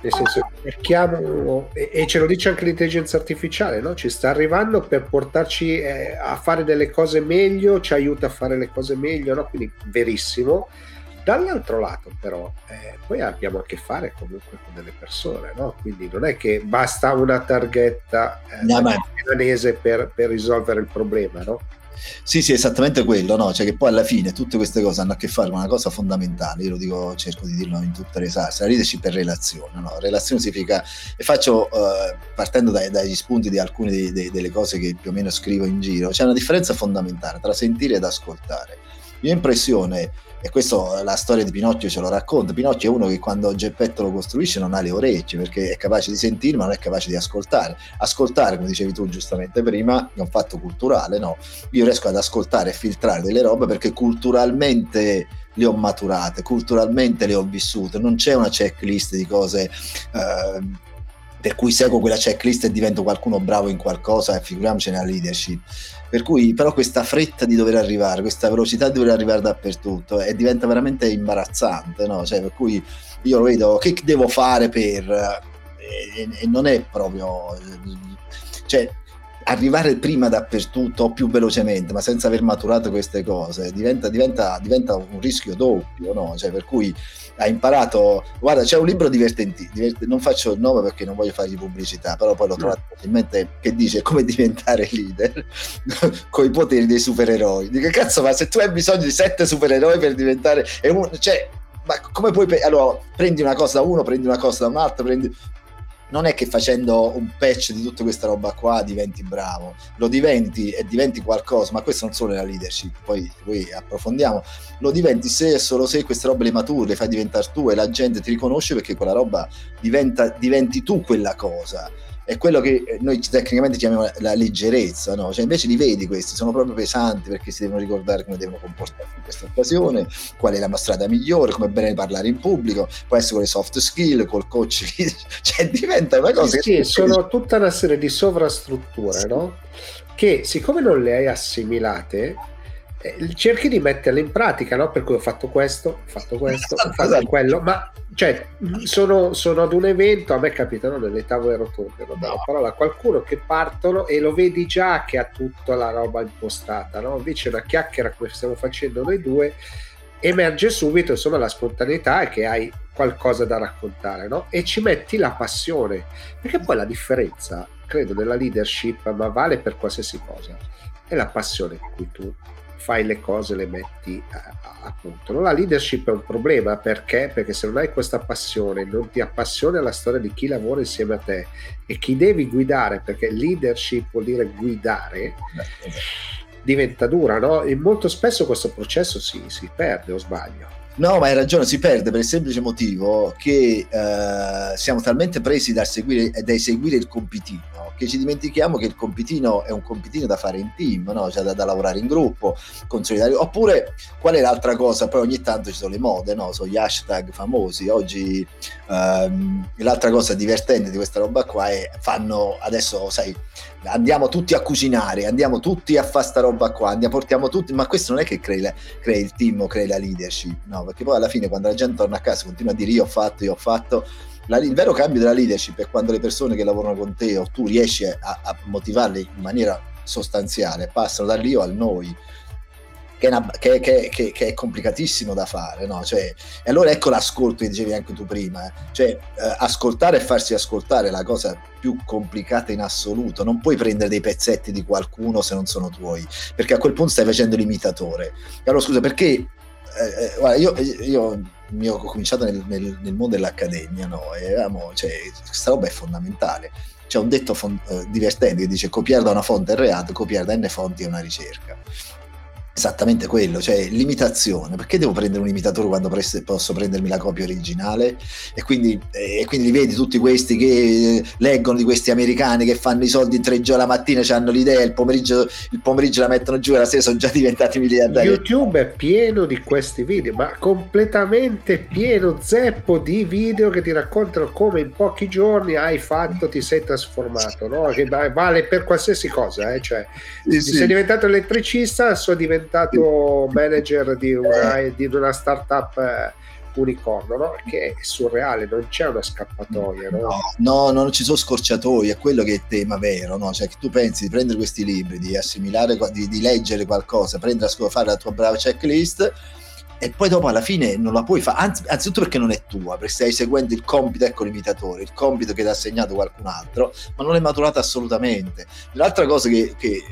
[SPEAKER 2] nel senso cerchiamo, e, e, ce lo dice anche l'intelligenza artificiale, no? ci sta arrivando per portarci eh, a fare delle cose meglio, ci aiuta a fare le cose meglio, no? quindi verissimo Dall'altro lato, però, eh, poi abbiamo a che fare comunque con delle persone, no? Quindi non è che basta una targhetta eh, no, milanese per, per risolvere il problema, no?
[SPEAKER 3] Sì, sì, esattamente quello, no? Cioè che poi alla fine tutte queste cose hanno a che fare con una cosa fondamentale, io lo dico, cerco di dirlo in tutte le salse, la leadership è relazione, no? Relazione significa, e faccio, uh, partendo dai, dagli spunti di alcune di, di, delle cose che più o meno scrivo in giro, c'è una differenza fondamentale tra sentire ed ascoltare. Mia impressione e questo la storia di Pinocchio ce lo racconta. Pinocchio è uno che quando Geppetto lo costruisce non ha le orecchie perché è capace di sentire ma non è capace di ascoltare. Ascoltare, come dicevi tu giustamente prima, è un fatto culturale, no? Io riesco ad ascoltare e filtrare delle robe perché culturalmente le ho maturate, culturalmente le ho vissute, non c'è una checklist di cose... Eh, per cui seguo quella checklist e divento qualcuno bravo in qualcosa e figuriamoci nella leadership. Per cui però questa fretta di dover arrivare, questa velocità di dover arrivare dappertutto e diventa veramente imbarazzante, no? Cioè, per cui io lo vedo, che devo fare per... E, e non è proprio... Cioè, arrivare prima dappertutto o più velocemente, ma senza aver maturato queste cose, diventa, diventa, diventa un rischio doppio, no? Cioè, per cui ha imparato. Guarda, c'è un libro divertente, divert- non faccio il nome perché non voglio fargli pubblicità, però poi l'ho trovato facilmente che dice come diventare leader con i poteri dei supereroi. Di che cazzo, ma se tu hai bisogno di sette supereroi per diventare. Un, cioè, ma come puoi. Allora, prendi una cosa da uno, prendi una cosa da un altro, prendi non è che facendo un patch di tutta questa roba qua diventi bravo, lo diventi e diventi qualcosa, ma questo non solo è la leadership, poi, poi approfondiamo, lo diventi se e solo se queste robe le maturi, le fai diventare tu e la gente ti riconosce perché quella roba diventa, diventi tu quella cosa è quello che eh, noi tecnicamente chiamiamo la leggerezza, no? cioè invece li vedi questi, sono proprio pesanti perché si devono ricordare come devono comportarsi in questa occasione, qual è la strada migliore, come bene parlare in pubblico, può essere con le soft skill, col coach, cioè diventa una cosa...
[SPEAKER 2] Sì, che... sono tutta una serie di sovrastrutture, sì. no? Che siccome non le hai assimilate, cerchi di metterle in pratica, no? Per cui ho fatto questo, ho fatto questo, ho fatto esatto. quello, ma cioè, sono, sono, ad un evento, a me capitano nelle tavole rotonde, non no. parola, qualcuno che partono e lo vedi già che ha tutta la roba impostata, no? Invece una chiacchiera come stiamo facendo noi due, emerge subito insomma la spontaneità e che hai qualcosa da raccontare, no? E ci metti la passione, perché poi la differenza, credo, della leadership, ma vale per qualsiasi cosa, è la passione con cui tu fai le cose, le metti a, a punto. La leadership è un problema perché? Perché se non hai questa passione, non ti appassiona la storia di chi lavora insieme a te e chi devi guidare, perché leadership vuol dire guidare, diventa dura, no? E molto spesso questo processo si, si perde o sbaglio.
[SPEAKER 3] No, ma hai ragione, si perde per il semplice motivo che eh, siamo talmente presi dal seguire, dai seguire il compitino che ci dimentichiamo che il compitino è un compitino da fare in team, no? cioè da, da, lavorare in gruppo, consolidare. Oppure qual è l'altra cosa? Poi ogni tanto ci sono le mode, no? sono gli hashtag famosi. Oggi ehm, l'altra cosa divertente di questa roba qua è fanno adesso, sai, andiamo tutti a cucinare, andiamo tutti a fare sta roba qua, andiamo, portiamo tutti, ma questo non è che crei, la, il team o crei la leadership, no, perché poi alla fine quando la gente torna a casa continua a dire io ho fatto, io ho fatto, la, il vero cambio della leadership è quando le persone che lavorano con te o tu riesci a, a motivarle in maniera sostanziale, passano dall'io al noi. Che è, una, che, che, che è, complicatissimo da fare, no? Cioè, e allora ecco l'ascolto che dicevi anche tu prima, eh. cioè eh, ascoltare e farsi ascoltare è la cosa più complicata in assoluto, non puoi prendere dei pezzetti di qualcuno se non sono tuoi, perché a quel punto stai facendo l'imitatore. Allora scusa, perché eh, eh, guarda, io, io mio, ho cominciato nel, nel, nel, mondo dell'accademia, no? E eravamo, cioè, questa roba è fondamentale. C'è un detto fon- eh, divertente che dice copiare da una fonte è reato, copiare da n fonti è una ricerca esattamente quello, cioè l'imitazione. Perché devo prendere un imitatore quando pre- posso prendermi la copia originale? E quindi, eh, e quindi li vedi tutti questi che eh, leggono di questi americani che fanno i soldi in tre giorni la mattina, hanno l'idea, il pomeriggio, il pomeriggio la mettono giù e la sera sono già diventati miliardari.
[SPEAKER 2] YouTube è pieno di questi video, ma completamente pieno, zeppo di video che ti raccontano come in pochi giorni hai fatto, ti sei trasformato, no? che vale per qualsiasi cosa, eh? cioè sì, sì. sei diventato elettricista, sono diventato diventato manager di una, di una startup eh, unicorno, no? che è surreale, non c'è una scappatoia. No?
[SPEAKER 3] No, no, non ci sono scorciatoie, è quello che è il tema vero, no? cioè che tu pensi di prendere questi libri, di assimilare, di, di leggere qualcosa, prendere a fare la tua brava checklist e poi dopo alla fine non la puoi fare, Anzi, anzitutto perché non è tua, perché stai seguendo il compito, ecco l'imitatore, il compito che ti ha assegnato qualcun altro, ma non è maturato assolutamente. L'altra cosa che, che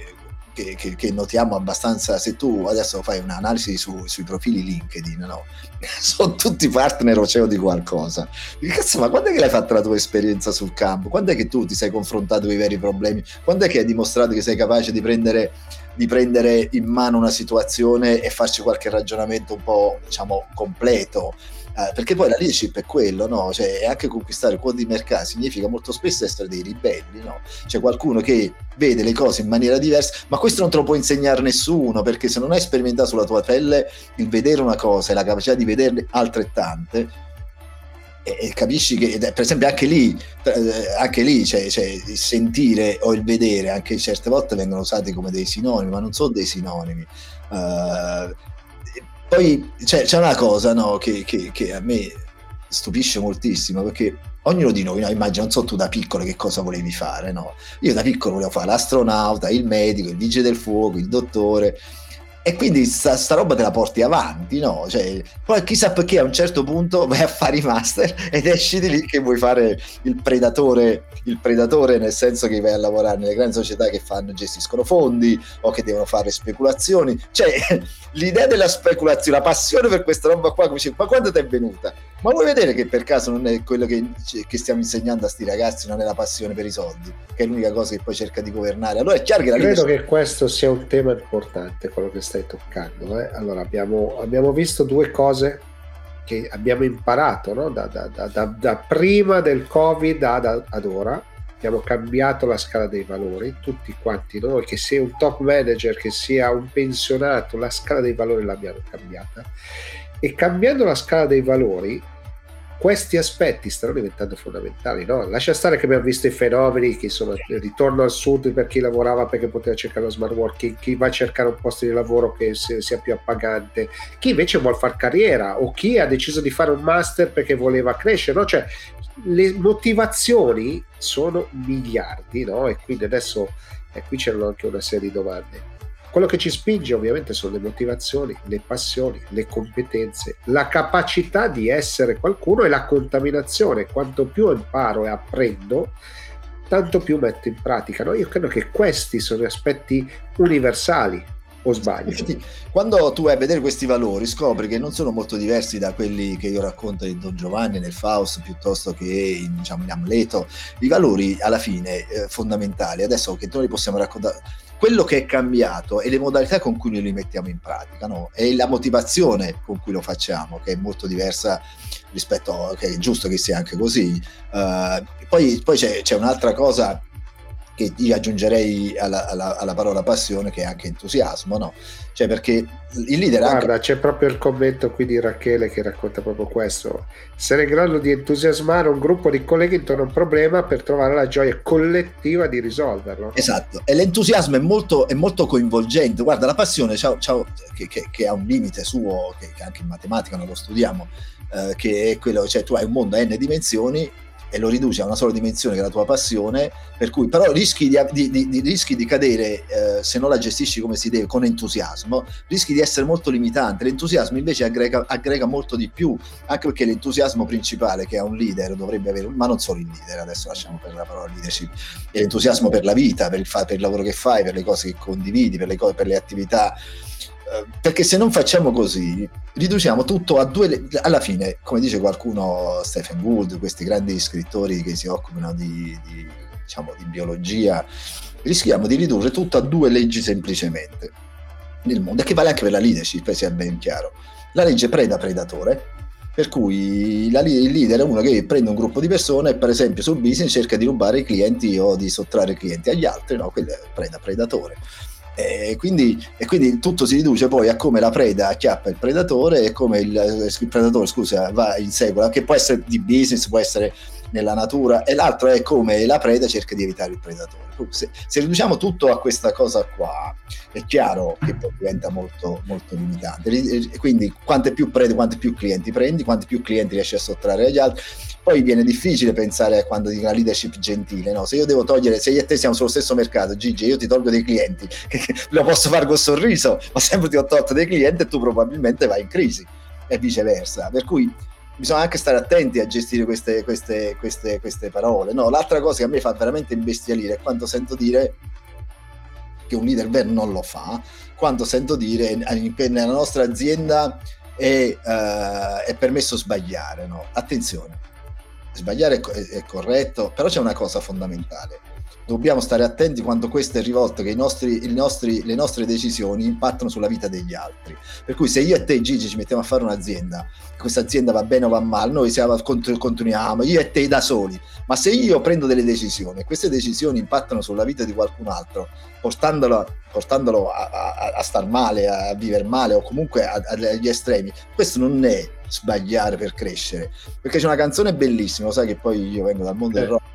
[SPEAKER 3] che, che, che, notiamo abbastanza, se tu adesso fai un'analisi su, sui profili LinkedIn, no? sono tutti partner o CEO di qualcosa. Cazzo, ma quando è che l'hai fatta la tua esperienza sul campo? Quando è che tu ti sei confrontato con i veri problemi? Quando è che hai dimostrato che sei capace di prendere, di prendere in mano una situazione e farci qualche ragionamento un po' diciamo completo? Eh, perché poi la leadership è quello, no? Cioè, anche conquistare quote di mercato significa molto spesso essere dei ribelli, no? C'è qualcuno che vede le cose in maniera diversa, ma questo non te lo può insegnare nessuno, perché se non hai sperimentato sulla tua pelle il vedere una cosa e la capacità di vederne altrettante, e, e capisci che, per esempio, anche lì, eh, anche lì cioè, cioè, il sentire o il vedere, anche certe volte vengono usati come dei sinonimi, ma non sono dei sinonimi. Uh, poi c'è, c'è una cosa no, che, che, che, a me stupisce moltissimo perché ognuno di noi, no, immagino, non so tu da piccolo che cosa volevi fare, no? Io da piccolo volevo fare l'astronauta, il medico, il vigile del fuoco, il dottore e quindi sta, sta, roba te la porti avanti, no? Cioè, poi chissà perché a un certo punto vai a fare i master ed esci di lì che vuoi fare il predatore, il predatore nel senso che vai a lavorare nelle grandi società che fanno, gestiscono fondi o che devono fare speculazioni. Cioè, l'idea della speculazione, la passione per questa roba qua, come dice, ma quando ti è venuta? Ma vuoi vedere che per caso non è quello che, che stiamo insegnando a sti ragazzi, non è la passione per i soldi, che è l'unica cosa che poi cerca di governare? Allora è chiaro che la
[SPEAKER 2] Credo che questo sia un tema importante, quello che stai toccando. Eh? Allora, abbiamo, abbiamo, visto due cose che abbiamo imparato no? da, da, da, da, prima del Covid ad, ad ora. Abbiamo cambiato la scala dei valori, tutti quanti noi, che sia un top manager, che sia un pensionato, la scala dei valori l'abbiamo cambiata. E cambiando la scala dei valori, questi aspetti stanno diventando fondamentali. No? Lascia stare che abbiamo visto i fenomeni che sono il ritorno al sud per chi lavorava perché poteva cercare lo smart working, chi va a cercare un posto di lavoro che sia più appagante, chi invece vuole fare carriera o chi ha deciso di fare un master perché voleva crescere. No? Cioè, le motivazioni sono miliardi no? e quindi adesso eh, qui c'erano anche una serie di domande quello che ci spinge ovviamente sono le motivazioni, le passioni, le competenze, la capacità di essere qualcuno e la contaminazione. Quanto più imparo e apprendo, tanto più metto in pratica. No? Io credo che questi sono aspetti universali o sbaglio?
[SPEAKER 3] Infatti, quando tu vai a vedere questi valori, scopri che non sono molto diversi da quelli che io racconto in Don Giovanni, nel Faust, piuttosto che in, diciamo, in Amleto. I valori, alla fine, eh, fondamentali, adesso che noi li possiamo raccontare, quello che è cambiato è le modalità con cui noi li mettiamo in pratica, no? E la motivazione con cui lo facciamo, che è molto diversa rispetto a che è giusto che sia anche così. Uh, poi, poi c'è, c'è un'altra cosa che io aggiungerei alla, alla, alla, parola passione che è anche entusiasmo, no? Cioè perché il leader...
[SPEAKER 2] Guarda, anche... c'è proprio il commento qui di Rachele che racconta proprio questo. Essere in grado di entusiasmare un gruppo di colleghi intorno a un problema per trovare la gioia collettiva di risolverlo.
[SPEAKER 3] Esatto, e l'entusiasmo è molto, è molto coinvolgente. Guarda, la passione c'ha, c'ha, che, che, che, ha un limite suo, che, che anche in matematica non lo studiamo, eh, che è quello, cioè tu hai un mondo a n dimensioni e lo riduci a una sola dimensione che è la tua passione, per cui però rischi di, di, di, rischi di cadere, eh, se non la gestisci come si deve, con entusiasmo, rischi di essere molto limitante. L'entusiasmo invece aggrega, aggrega molto di più, anche perché l'entusiasmo principale che ha un leader dovrebbe avere, ma non solo il leader, adesso lasciamo per la parola leadership, è l'entusiasmo per la vita, per il, fa, per il lavoro che fai, per le cose che condividi, per le, cose, per le attività perché se non facciamo così riduciamo tutto a due alla fine come dice qualcuno Stephen Gould questi grandi scrittori che si occupano di, di, diciamo, di biologia rischiamo di ridurre tutto a due leggi semplicemente nel mondo e che vale anche per la leadership sia ben chiaro. La legge preda-predatore per cui la, il leader è uno che prende un gruppo di persone e per esempio sul business cerca di rubare i clienti o di sottrarre i clienti agli altri no, quello è preda-predatore e quindi, e quindi, tutto si riduce poi a come la preda acchiappa il predatore e come il, il predatore scusa, va in seguito, che può essere di business, può essere nella natura, e l'altro è come la preda cerca di evitare il predatore. Se, se riduciamo tutto a questa cosa qua, è chiaro che poi diventa molto, molto limitante. Quindi quante più prede, quanti più clienti prendi, quanti più clienti riesci a sottrarre agli altri, poi viene difficile pensare a quando dico una leadership gentile, no? Se io devo togliere, se io e te siamo sullo stesso mercato, Gigi, io ti tolgo dei clienti, lo posso fare col sorriso, ma sempre ti ho tolto dei clienti e tu probabilmente vai in crisi e viceversa. Per cui bisogna anche stare attenti a gestire queste, queste, queste, queste parole. No? L'altra cosa che a me fa veramente imbestialire è quando sento dire che un leader vero non lo fa, quando sento dire che nella nostra azienda è, uh, è permesso sbagliare. No? Attenzione sbagliare è, è corretto, però c'è una cosa fondamentale. Dobbiamo stare attenti quando questo è rivolto che i nostri, nostri, le nostre decisioni impattano sulla vita degli altri. Per cui se io e te, Gigi, ci mettiamo a fare un'azienda, questa azienda va bene o va male, noi siamo, continuiamo, io e te da soli. Ma se io prendo delle decisioni e queste decisioni impattano sulla vita di qualcun altro, portandolo, portandolo a, a, a, star male, a vivere male o comunque agli estremi, questo non è sbagliare per crescere. Perché c'è una canzone bellissima, lo sai che poi io vengo dal mondo eh. del rock,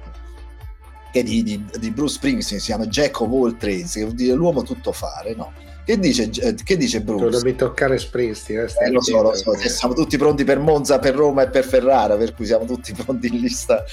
[SPEAKER 3] che di, di, di, Bruce Springsteen, si chiama Jack of all trades, che vuol dire l'uomo tutto fare, no? Che dice, che dice Bruce?
[SPEAKER 2] Mi toccare Springsteen.
[SPEAKER 3] Eh, eh lo so, lo so, siamo tutti pronti per Monza, per Roma e per Ferrara, per cui siamo tutti pronti in lista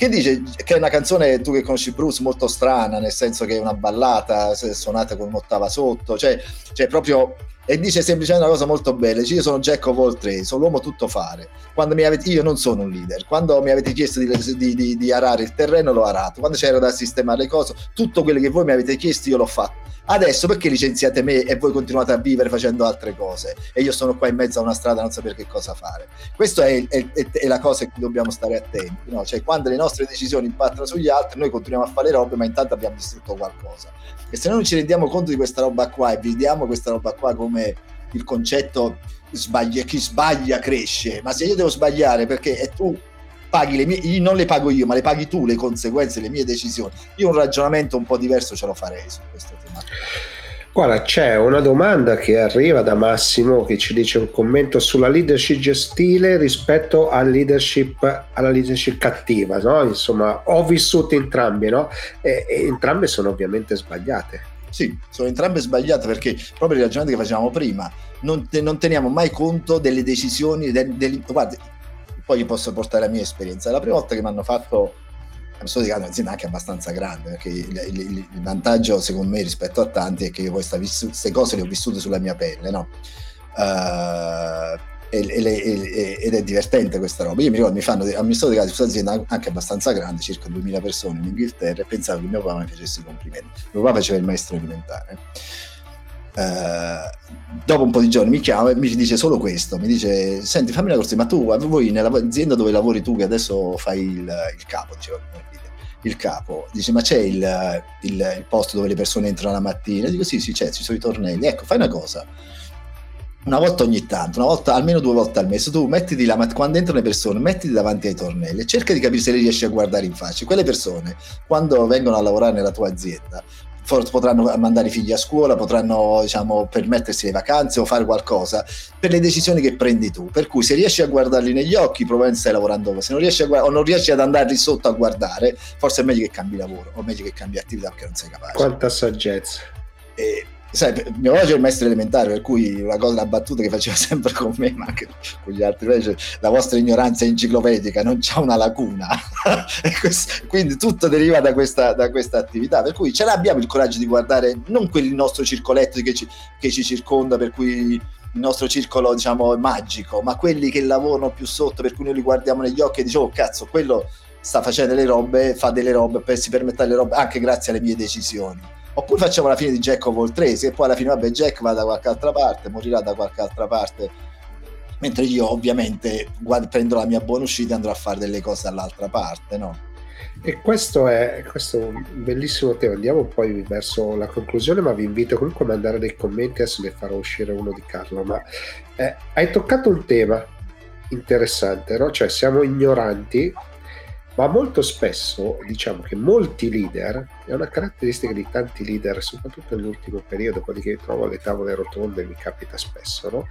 [SPEAKER 3] che dice che è una canzone tu che conosci Bruce molto strana nel senso che è una ballata suonata con un'ottava sotto cioè, cioè proprio e dice semplicemente una cosa molto bella dice io sono Jack of all trades sono l'uomo tutto fare. Avete io non sono un leader. Quando mi avete chiesto di, di, di, di arare il terreno l'ho arato. Quando c'era da sistemare le cose tutto quello che voi mi avete chiesto io l'ho fatto. Adesso perché licenziate me e voi continuate a vivere facendo altre cose? E io sono qua in mezzo a una strada non sapere che cosa fare. Questa è, è, è, la cosa in cui dobbiamo stare attenti no? cioè quando le nostre decisioni impattano sugli altri noi continuiamo a fare robe ma intanto abbiamo distrutto qualcosa. E se noi non ci rendiamo conto di questa roba qua e vediamo questa roba qua come il concetto sbaglia, chi sbaglia cresce, ma se io devo sbagliare perché tu paghi le mie, non le pago io, ma le paghi tu le conseguenze, le mie decisioni, io un ragionamento un po' diverso ce lo farei su questo tema.
[SPEAKER 2] Guarda, c'è una domanda che arriva da Massimo che ci dice un commento sulla leadership gestile rispetto alla leadership, alla leadership cattiva, no? Insomma, ho vissuto entrambi, no? E, e entrambe sono ovviamente sbagliate.
[SPEAKER 3] Sì, sono entrambe sbagliate perché proprio il ragionamento che facevamo prima, non, te, non teniamo mai conto delle decisioni, del, del, guarda, poi posso portare la mia esperienza. La prima volta che mi hanno fatto mi sono dedicato a un'azienda anche abbastanza grande perché il, il, il, vantaggio secondo me rispetto a tanti è che io queste cose le ho vissute sulla mia pelle no? Uh, ed è divertente questa roba. Io mi ricordo mi fanno mi sono dedicato a questa azienda anche abbastanza grande circa 2000 persone in Inghilterra e pensavo che mio papà mi facesse i complimenti. Mio papà faceva il maestro elementare. Uh, dopo un po' di giorni mi chiama e mi dice solo questo mi dice senti fammi una cosa ma tu voi nell'azienda dove lavori tu che adesso fai il, il capo dicevo il capo, dice ma c'è il, il, il posto dove le persone entrano la mattina? Dico sì, sì, c'è, ci sono i tornelli. Ecco, fai una cosa, una volta ogni tanto, una volta, almeno due volte al mese, tu mettiti la quando entrano le persone, mettiti davanti ai tornelli e cerca di capire se le riesci a guardare in faccia. Quelle persone, quando vengono a lavorare nella tua azienda, potranno mandare i figli a scuola, potranno diciamo, permettersi le vacanze o fare qualcosa per le decisioni che prendi tu. Per cui se riesci a guardarli negli occhi, probabilmente stai lavorando. Se non riesci guard- o non riesci ad andarli sotto a guardare, forse è meglio che cambi lavoro o meglio che cambi attività perché non sei capace.
[SPEAKER 2] Quanta saggezza.
[SPEAKER 3] E sai, mio padre è il maestro elementare, per cui una cosa, una battuta che faceva sempre con me, ma anche con gli altri, cioè, la vostra ignoranza enciclopedica non c'ha una lacuna. quindi tutto deriva da questa, da questa, attività, per cui ce l'abbiamo il coraggio di guardare non quel nostro circoletto che ci, che ci circonda, per cui il nostro circolo diciamo magico, ma quelli che lavorano più sotto, per cui noi li guardiamo negli occhi e diciamo, oh cazzo, quello sta facendo delle robe, fa delle robe, si permette le robe anche grazie alle mie decisioni Oppure facciamo la fine di Jack of all trades e poi alla fine, vabbè, Jack va da qualche altra parte, morirà da qualche altra parte. Mentre io ovviamente guardo, prendo la mia buona uscita e andrò a fare delle cose dall'altra parte, no?
[SPEAKER 2] E questo è, questo è, un bellissimo tema. Andiamo poi verso la conclusione, ma vi invito comunque a mandare dei commenti, adesso ne farò uscire uno di Carlo. Ma eh, hai toccato un tema interessante, no? Cioè siamo ignoranti ma molto spesso diciamo che molti leader, è una caratteristica di tanti leader, soprattutto nell'ultimo periodo, quelli che trovo alle tavole rotonde, mi capita spesso, no?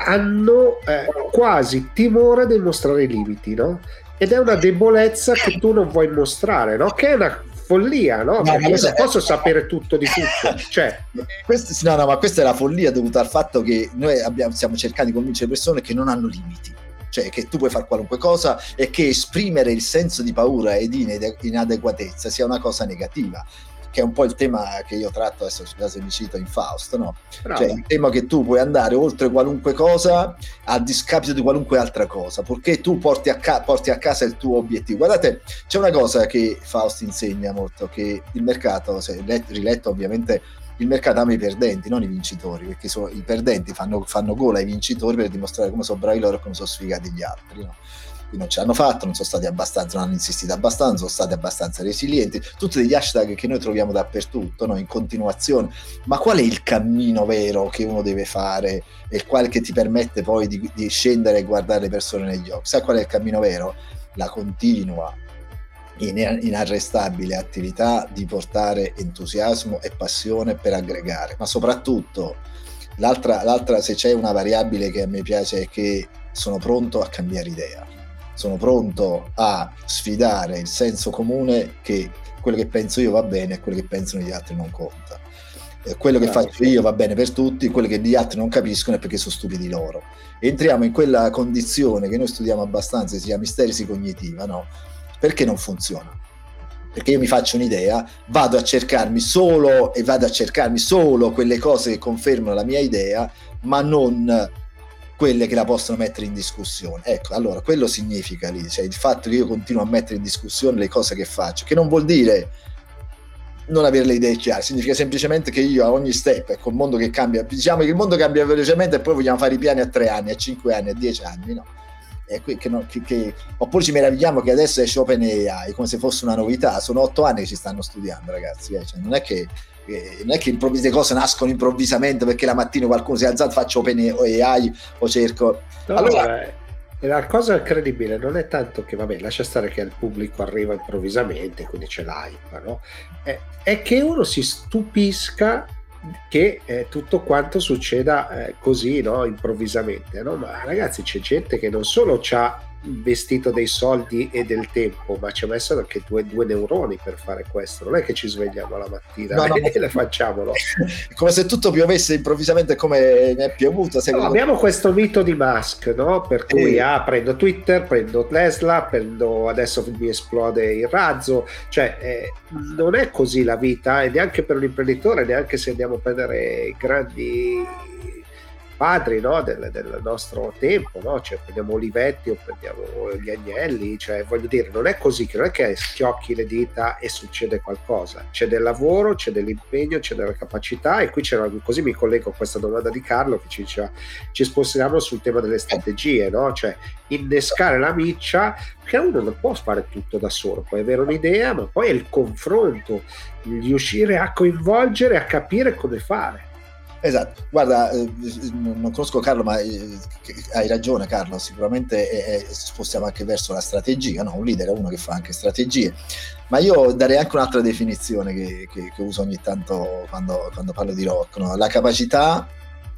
[SPEAKER 2] hanno eh, quasi timore di mostrare i limiti, no? Ed è una debolezza che tu non vuoi mostrare, no? Che è una follia, no? Perché io non posso sapere tutto di tutto. Cioè...
[SPEAKER 3] Questo, no, no, ma questa è la follia dovuta al fatto che noi abbiamo, stiamo cercando di convincere persone che non hanno limiti cioè che tu puoi fare qualunque cosa e che esprimere il senso di paura e di inadeguatezza sia una cosa negativa che è un po' il tema che io tratto adesso scusate mi cito in Faust no? cioè il tema che tu puoi andare oltre qualunque cosa a discapito di qualunque altra cosa perché tu porti a, ca- porti a casa il tuo obiettivo guardate c'è una cosa che Faust insegna molto che il mercato se riletto ovviamente il mercato ama i perdenti, non i vincitori, perché so, i perdenti fanno, fanno gola ai vincitori per dimostrare come sono bravi loro e come sono sfigati gli altri. No? Quindi non ce l'hanno fatto, non sono stati abbastanza, non hanno insistito abbastanza, sono stati abbastanza resilienti, tutti degli hashtag che noi troviamo dappertutto, no? in continuazione. Ma qual è il cammino vero che uno deve fare e quale che ti permette poi di, di scendere e guardare le persone negli occhi? Sai qual è il cammino vero? La continua inarrestabile attività di portare entusiasmo e passione per aggregare, ma soprattutto l'altra, l'altra se c'è una variabile che a me piace è che sono pronto a cambiare idea, sono pronto a sfidare il senso comune che quello che penso io va bene e quello che pensano gli altri non conta. quello che faccio io va bene per tutti, quello che gli altri non capiscono è perché sono stupidi loro. Entriamo in quella condizione che noi studiamo abbastanza, si chiama isteresi cognitiva, no? Perché non funziona? Perché io mi faccio un'idea, vado a cercarmi solo e vado a cercarmi solo quelle cose che confermano la mia idea, ma non quelle che la possono mettere in discussione. Ecco, allora quello significa lì, cioè il fatto che io continuo a mettere in discussione le cose che faccio, che non vuol dire non avere le idee chiare, significa semplicemente che io a ogni step, ecco, il mondo che cambia, diciamo che il mondo cambia velocemente e poi vogliamo fare i piani a tre anni, a cinque anni, a dieci anni, no? Che non, che, che, oppure ci meravigliamo che adesso esce OpenAI come se fosse una novità. Sono otto anni che ci stanno studiando, ragazzi. Eh? Cioè, non è che eh, non è che le cose nascono improvvisamente perché la mattina qualcuno si è alzato, faccio OpenAI o cerco.
[SPEAKER 2] No, allora, eh, la cosa incredibile non è tanto che, vabbè, lascia stare che il pubblico arriva improvvisamente, quindi c'è l'hype, no? È, è che uno si stupisca che eh, tutto quanto succeda eh, così no? improvvisamente no? ma ragazzi c'è gente che non solo ha investito dei soldi e del tempo, ma ci ha messo anche due, due, neuroni per fare questo. Non è che ci svegliamo la mattina no, no, e le facciamo. No?
[SPEAKER 3] come se tutto piovesse improvvisamente come ne è piovuto.
[SPEAKER 2] No, abbiamo questo mito di Musk, no? per cui eh. ah, prendo Twitter, prendo Tesla, prendo adesso mi esplode il razzo. Cioè, eh, non è così la vita e neanche per l'imprenditore, neanche se andiamo a prendere grandi padri no? del, del, nostro tempo, no? cioè, prendiamo Olivetti o prendiamo gli Agnelli, cioè, voglio dire, non è così, che non è che schiocchi le dita e succede qualcosa, c'è del lavoro, c'è dell'impegno, c'è della capacità e qui c'era, così mi collego a questa domanda di Carlo che ci diceva, ci spostiamo sul tema delle strategie, no? cioè innescare la miccia, perché uno non può fare tutto da solo, puoi avere un'idea, ma poi è il confronto, riuscire a coinvolgere, a capire come fare.
[SPEAKER 3] Esatto, guarda, eh, non conosco Carlo, ma eh, hai ragione Carlo, sicuramente spostiamo anche verso la strategia, no? un leader è uno che fa anche strategie, ma io darei anche un'altra definizione che, che, che uso ogni tanto quando, quando parlo di rock, no? la capacità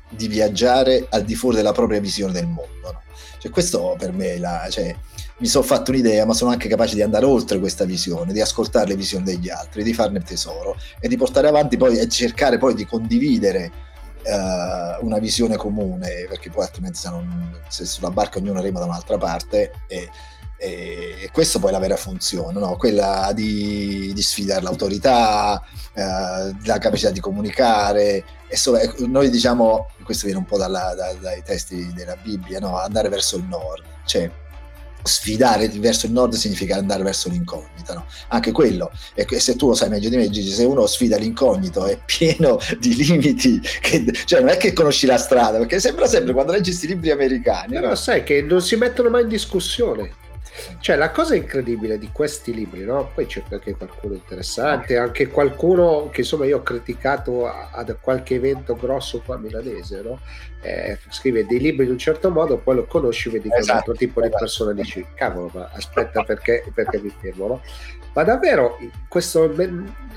[SPEAKER 3] di viaggiare al di fuori della propria visione del mondo. No? Cioè, questo per me la, cioè, mi sono fatto un'idea, ma sono anche capace di andare oltre questa visione, di ascoltare le visioni degli altri, di farne tesoro e di portare avanti poi e cercare poi di condividere uh, una visione comune, perché poi altrimenti se, non, se sulla barca ognuno rema da un'altra parte e, e, questa poi è la vera funzione, no? quella di, di, sfidare l'autorità, uh, la capacità di comunicare. E so, noi diciamo, questo viene un po' dalla, da, dai testi della Bibbia, no? andare verso il nord, cioè sfidare verso il nord significa andare verso l'incognita, no? anche quello, e se tu lo sai meglio di me Gigi, se uno sfida l'incognito è pieno di limiti, che, cioè non è che conosci la strada, perché sembra sempre quando leggi questi libri americani.
[SPEAKER 2] Però no? sai che non si mettono mai in discussione. Cioè, la cosa incredibile di questi libri, no? Poi c'è anche qualcuno interessante, anche qualcuno che insomma io ho criticato ad qualche evento grosso qua milanese, no? Eh, scrive dei libri in un certo modo, poi lo conosci, vedi che esatto, è un altro tipo esatto. di persona, dici, cavolo, ma aspetta perché, perché mi fermo, no? ma davvero questo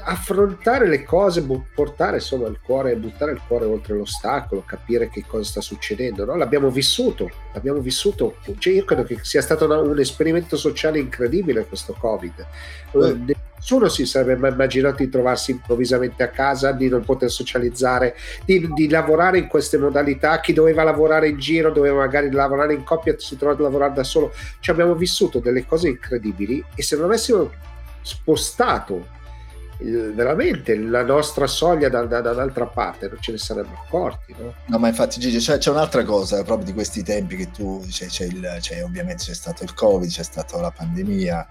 [SPEAKER 2] affrontare le cose, portare insomma il cuore, buttare il cuore oltre l'ostacolo, capire che cosa sta succedendo, no? l'abbiamo vissuto, l'abbiamo vissuto, cioè io credo che sia stato una, un esperimento sociale incredibile questo Covid. Eh. Nessuno si sarebbe mai immaginato di trovarsi improvvisamente a casa, di non poter socializzare, di, di, lavorare in queste modalità. Chi doveva lavorare in giro, doveva magari lavorare in coppia, si trova a lavorare da solo. Cioè abbiamo vissuto delle cose incredibili e se non avessimo spostato veramente la nostra soglia da, da, dall'altra parte, non ce ne saremmo accorti. No,
[SPEAKER 3] no ma infatti Gigi, c'è, c'è, un'altra cosa proprio di questi tempi che tu, c'è, c'è il, c'è, ovviamente c'è stato il Covid, c'è stata la pandemia.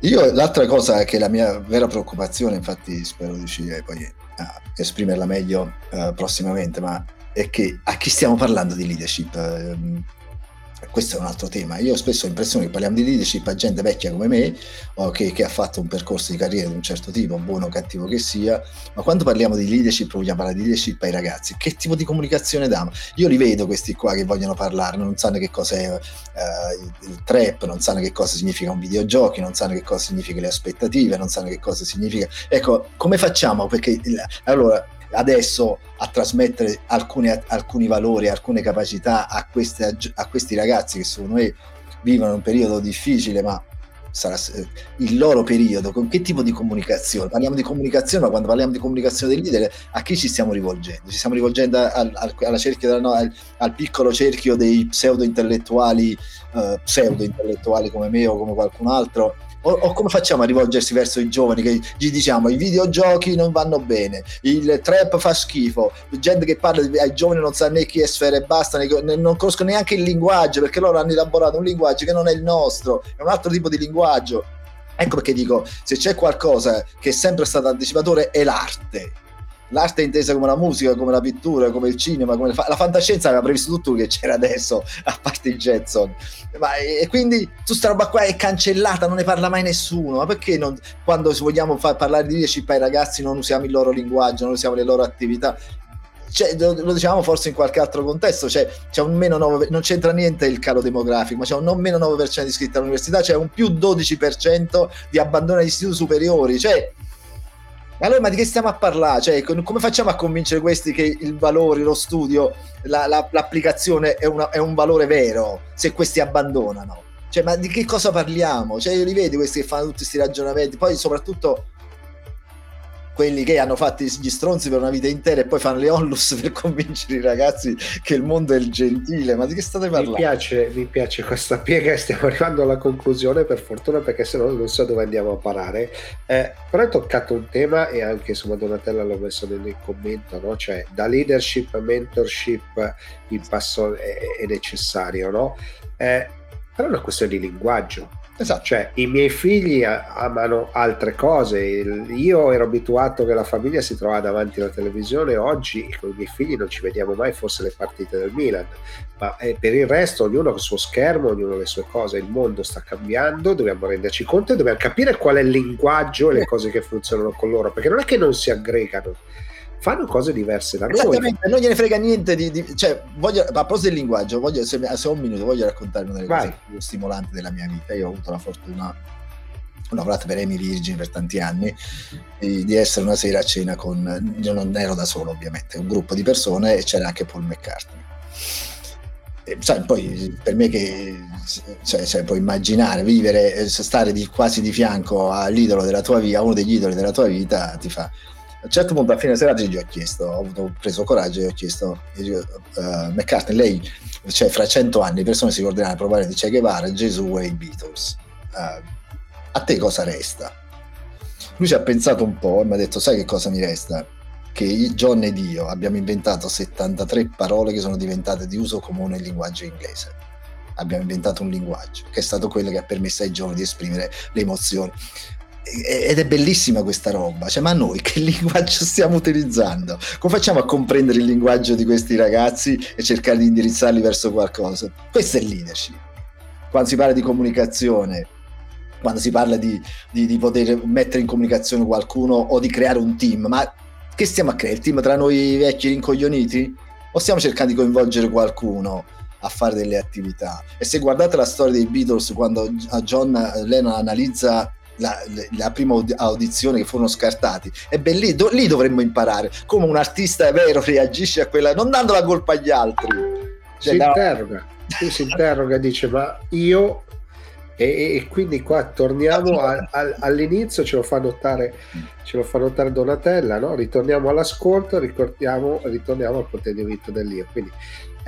[SPEAKER 3] Io l'altra cosa che la mia vera preoccupazione, infatti spero di riuscire poi a esprimerla meglio uh, prossimamente, ma è che a chi stiamo parlando di leadership? Uh, questo è un altro tema. Io spesso ho l'impressione che parliamo di leadership a gente vecchia come me, che, che, ha fatto un percorso di carriera di un certo tipo, buono o cattivo che sia, ma quando parliamo di leadership vogliamo parlare di leadership ai ragazzi. Che tipo di comunicazione danno? Io li vedo questi qua che vogliono parlare, non sanno che cosa è il, il trap, non sanno che cosa significa un videogiochi, non sanno che cosa significa le aspettative, non sanno che cosa significa... Ecco, come facciamo? Perché allora adesso a trasmettere alcuni, alcuni valori, alcune capacità a, queste, a questi ragazzi che secondo me vivono un periodo difficile, ma sarà il loro periodo, con che tipo di comunicazione? Parliamo di comunicazione, ma quando parliamo di comunicazione del leader, a chi ci stiamo rivolgendo? Ci stiamo rivolgendo al, al, cerchio, no, al, al, piccolo cerchio dei pseudo intellettuali, uh, pseudo intellettuali come me o come qualcun altro, o, o, come facciamo a rivolgersi verso i giovani che gli diciamo i videogiochi non vanno bene, il trap fa schifo, gente che parla ai giovani non sa né chi è sfera e basta, né, non conoscono neanche il linguaggio perché loro hanno elaborato un linguaggio che non è il nostro, è un altro tipo di linguaggio. Ecco perché dico, se c'è qualcosa che è sempre stato anticipatore è l'arte l'arte intesa come la musica, come la pittura, come il cinema, come fa- la fantascienza aveva previsto tutto che c'era adesso, a parte il Jetson. Ma, e quindi tutta questa roba qua è cancellata, non ne parla mai nessuno. Ma perché non, quando vogliamo far parlare di leadership ai ragazzi non usiamo il loro linguaggio, non usiamo le loro attività? Cioè, lo, lo, diciamo forse in qualche altro contesto, cioè, c'è un meno 9, non c'entra niente il calo demografico, ma c'è un non meno 9% di iscritti all'università, c'è un più 12% di abbandono agli istituti superiori, cioè allora, ma di che stiamo a parlare? Cioè, come facciamo a convincere questi che il valore, lo studio, la, la, l'applicazione è, una, è, un valore vero se questi abbandonano? Cioè, ma di che cosa parliamo? Cioè, io li vedo questi che fanno tutti questi ragionamenti, poi soprattutto quelli che hanno fatto gli stronzi per una vita intera e poi fanno le onlus per convincere i ragazzi che il mondo è il gentile. Ma di che state parlando?
[SPEAKER 2] Mi piace, mi piace questa piega e stiamo arrivando alla conclusione per fortuna perché se no non so dove andiamo a parare. Eh, però hai toccato un tema e anche insomma Donatella l'ho messo nel commento, no? cioè da leadership a mentorship il passo è, è necessario, no? Eh, però è una questione di linguaggio Esatto. Cioè, i miei figli amano altre cose. Io ero abituato che la famiglia si trovava davanti alla televisione, oggi con i miei figli non ci vediamo mai forse le partite del Milan, ma eh, per il resto ognuno ha il suo schermo, ognuno ha le sue cose, il mondo sta cambiando, dobbiamo renderci conto e dobbiamo capire qual è il linguaggio e le cose che funzionano con loro, perché non è che non si aggregano fanno cose diverse da noi.
[SPEAKER 3] non gliene frega niente di, di cioè, voglio, a proposito del linguaggio, voglio, se, se, ho un minuto, voglio raccontare una delle Vai. cose più stimolanti della mia vita. Io ho avuto la fortuna, ho lavorato per Amy Virgin per tanti anni, di, di, essere una sera a cena con, io non ero da solo ovviamente, un gruppo di persone e c'era anche Paul McCartney. E, sai, poi per me che cioè, cioè, puoi immaginare, vivere, stare di, quasi di fianco all'idolo della tua vita, uno degli idoli della tua vita, ti fa a un certo punto a fine serata gli ho chiesto, ho, avuto, preso coraggio e ho chiesto, uh, McCartney, lei, cioè fra cento anni le persone si ricorderanno provare di Che Guevara, Gesù e i Beatles. Uh, a te cosa resta? Lui ci ha pensato un po' e mi ha detto, sai che cosa mi resta? Che John ed io abbiamo inventato 73 parole che sono diventate di uso comune nel linguaggio inglese. Abbiamo inventato un linguaggio che è stato quello che ha permesso ai giovani di esprimere le emozioni ed è bellissima questa roba, cioè, ma noi che linguaggio stiamo utilizzando? Come facciamo a comprendere il linguaggio di questi ragazzi e cercare di indirizzarli verso qualcosa? Questo è leadership. Quando si parla di comunicazione, quando si parla di, di, di poter mettere in comunicazione qualcuno o di creare un team, ma che stiamo a creare? Il team tra noi vecchi rincoglioniti? O stiamo cercando di coinvolgere qualcuno? a fare delle attività. E se guardate la storia dei Beatles, quando John Lennon analizza la, la, prima audizione che furono scartati. E beh, lì, do, lì, dovremmo imparare come un artista vero reagisce a quella, non dando la colpa agli altri.
[SPEAKER 2] Cioè, si da... interroga, si interroga, dice ma io e, e, quindi qua torniamo a, a, all'inizio, ce lo fa notare, ce lo fa notare Donatella, no? ritorniamo all'ascolto, ritorniamo, ritorniamo al contenimento dell'io. Quindi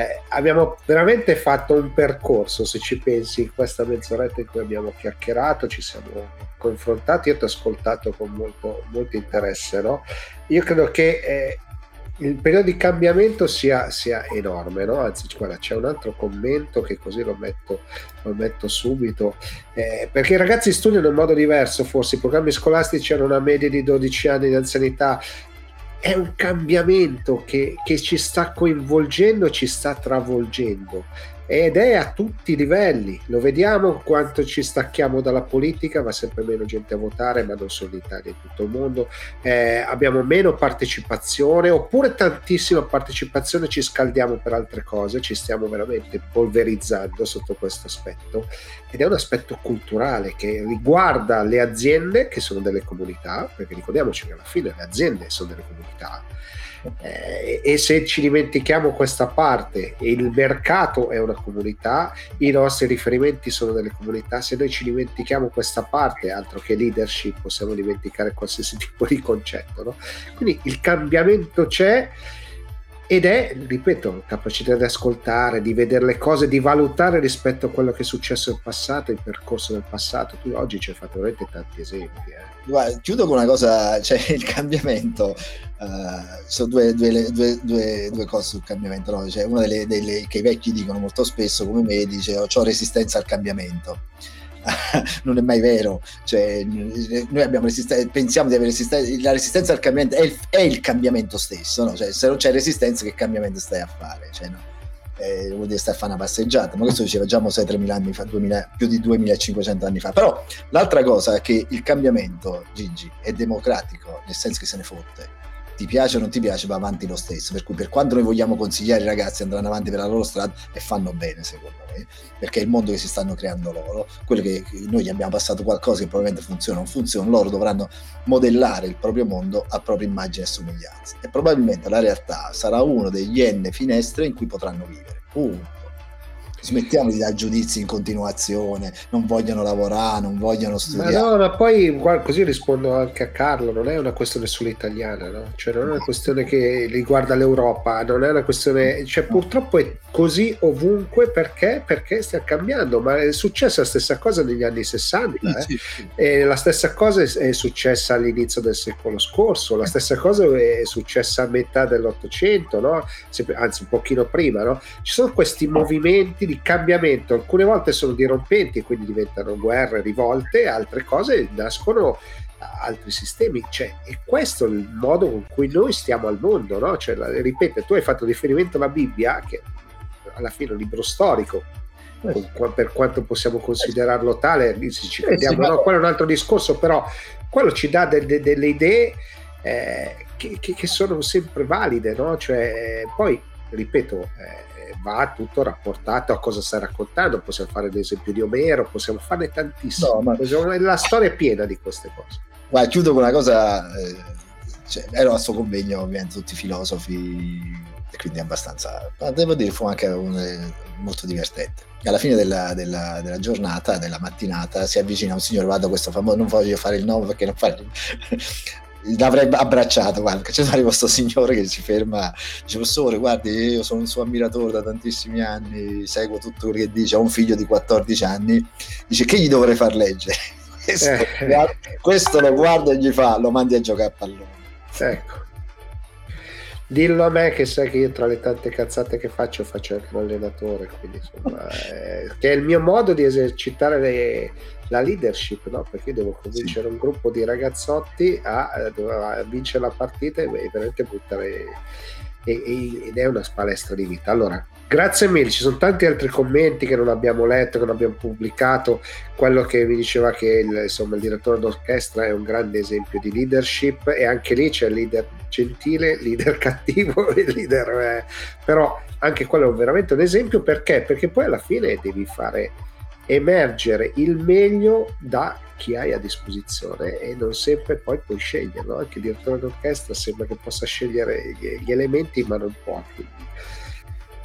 [SPEAKER 2] eh, abbiamo veramente fatto un percorso, se ci pensi, in questa mezz'oretta in cui abbiamo chiacchierato, ci siamo confrontati, io ti ho ascoltato con molto, molto interesse. No? Io credo che eh, il periodo di cambiamento sia, sia enorme, no? anzi guarda, c'è un altro commento che così lo metto, lo metto subito, eh, perché i ragazzi studiano in modo diverso, forse i programmi scolastici hanno una media di 12 anni di anzianità, è un cambiamento che, che, ci sta coinvolgendo, ci sta travolgendo ed è a tutti i livelli. Lo vediamo quanto ci stacchiamo dalla politica, va sempre meno gente a votare, ma non solo in Italia, in tutto il mondo. Eh, abbiamo meno partecipazione, oppure tantissima partecipazione, ci scaldiamo per altre cose, ci stiamo veramente polverizzando sotto questo aspetto. Ed è un aspetto culturale che riguarda le aziende, che sono delle comunità, perché ricordiamoci che alla fine le aziende sono delle comunità eh, e se ci dimentichiamo questa parte, il mercato è una comunità, i nostri riferimenti sono delle comunità, se noi ci dimentichiamo questa parte, altro che leadership, possiamo dimenticare qualsiasi tipo di concetto. No? Quindi il cambiamento c'è ed è, ripeto, capacità di ascoltare, di vedere le cose, di valutare rispetto a quello che è successo in passato, il percorso del passato. Tu oggi ci hai fatto veramente tanti esempi. Eh.
[SPEAKER 3] Guarda, chiudo con una cosa, cioè il cambiamento, uh, sono due, due, due, due, cose sul cambiamento. No? Cioè, una delle, delle, che i vecchi dicono molto spesso, come me, dice ho resistenza al cambiamento. non è mai vero. Cioè, noi abbiamo resisten- pensiamo di avere resistenza, la resistenza al cambiamento è il, è il cambiamento stesso, no? cioè, se non c'è resistenza che cambiamento stai a fare? Cioè, no? eh, vuol dire stai a fare una passeggiata, ma questo diceva già Mosè 3.000 anni fa, 2000, più di 2500 anni fa. Però l'altra cosa è che il cambiamento, Gigi, è democratico, nel senso che se ne fotte ti piace o non ti piace, va avanti lo stesso. Per cui, per quanto noi vogliamo consigliare i ragazzi andranno avanti per la loro strada e fanno bene, secondo me, perché è il mondo che si stanno creando loro, quello che noi gli abbiamo passato qualcosa che probabilmente funziona o non funziona, loro dovranno modellare il proprio mondo a propria immagine e somiglianza. E probabilmente la realtà sarà uno degli N finestre in cui potranno vivere. Punto. Smettiamo di dare giudizi in continuazione, non vogliono lavorare, non vogliono studiare.
[SPEAKER 2] Ma no, ma poi guarda, così rispondo anche a Carlo, non è una questione solo italiana, no? Cioè non è una questione che riguarda l'Europa, non è una questione, cioè purtroppo è così ovunque perché? Perché stiamo cambiando, ma è successa la stessa cosa negli anni 60 eh? sì, sì. e la stessa cosa è successa all'inizio del secolo scorso, la stessa cosa è successa a metà dell'Ottocento, no? anzi un pochino prima, no? Ci sono questi movimenti di cambiamento, alcune volte sono dirompenti e quindi diventano guerre, rivolte, altre cose nascono altri sistemi, cioè, e questo è il modo con cui noi stiamo al mondo, no? Cioè, ripeto, tu hai fatto riferimento alla Bibbia, che alla fine è un libro storico, per quanto possiamo considerarlo tale, ci crediamo, no, quello è un altro discorso, però quello ci dà de, de, delle idee eh, che, che, che, sono sempre valide, no? Cioè, poi, ripeto, eh, va tutto rapportato a cosa stai raccontando. Possiamo fare l'esempio di Omero, possiamo farne tantissime. No, ma... La storia è piena di queste cose.
[SPEAKER 3] Guarda, chiudo con una cosa. Eh, cioè, ero a suo convegno, ovviamente, tutti filosofi, e quindi abbastanza. Ma devo dire, fu anche un, eh, molto divertente. Alla fine della, della, della, giornata, della mattinata, si avvicina un signore, vado a questo famoso, non voglio fare il nome perché non fare l'avrei abbracciato guarda c'è arriva questo signore che si ferma dice professore guardi io sono un suo ammiratore da tantissimi anni seguo tutto quello che dice ho un figlio di 14 anni. Dice che gli dovrei far leggere? Questo, eh. questo lo guarda e gli fa lo mandi a giocare a pallone.
[SPEAKER 2] Ecco dillo a me che sai che io tra le tante cazzate che faccio faccio anche un allenatore quindi insomma eh, che è il mio modo di esercitare le la leadership, no? perché io devo convincere sì. un gruppo di ragazzotti a, a, vincere la partita e veramente buttare ed è una palestra di vita. Allora, grazie mille, ci sono tanti altri commenti che non abbiamo letto, che non abbiamo pubblicato, quello che vi diceva che il, insomma, il direttore d'orchestra è un grande esempio di leadership e anche lì c'è il leader gentile, leader cattivo, il leader... Eh, però anche quello è veramente un esempio perché? Perché poi alla fine devi fare emergere il meglio da chi hai a disposizione e non sempre poi puoi sceglierlo. Anche il direttore d'orchestra sembra che possa scegliere gli elementi, ma non può.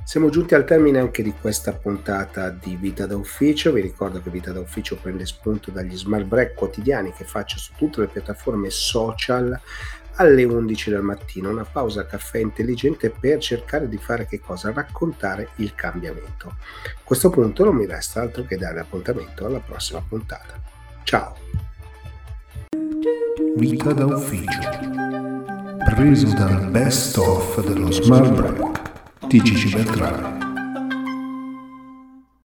[SPEAKER 2] Siamo giunti al termine anche di questa puntata di Vita da Ufficio. Vi ricordo che Vita da Ufficio prende spunto dagli smart break quotidiani che faccio su tutte le piattaforme social alle 11 del mattino, una pausa caffè intelligente per cercare di fare che cosa? Raccontare il cambiamento. A questo punto non mi resta altro che dare appuntamento alla prossima puntata. Ciao!
[SPEAKER 1] Vita da ufficio. Preso dal best of dello Smart Break di Gigi Beltrame.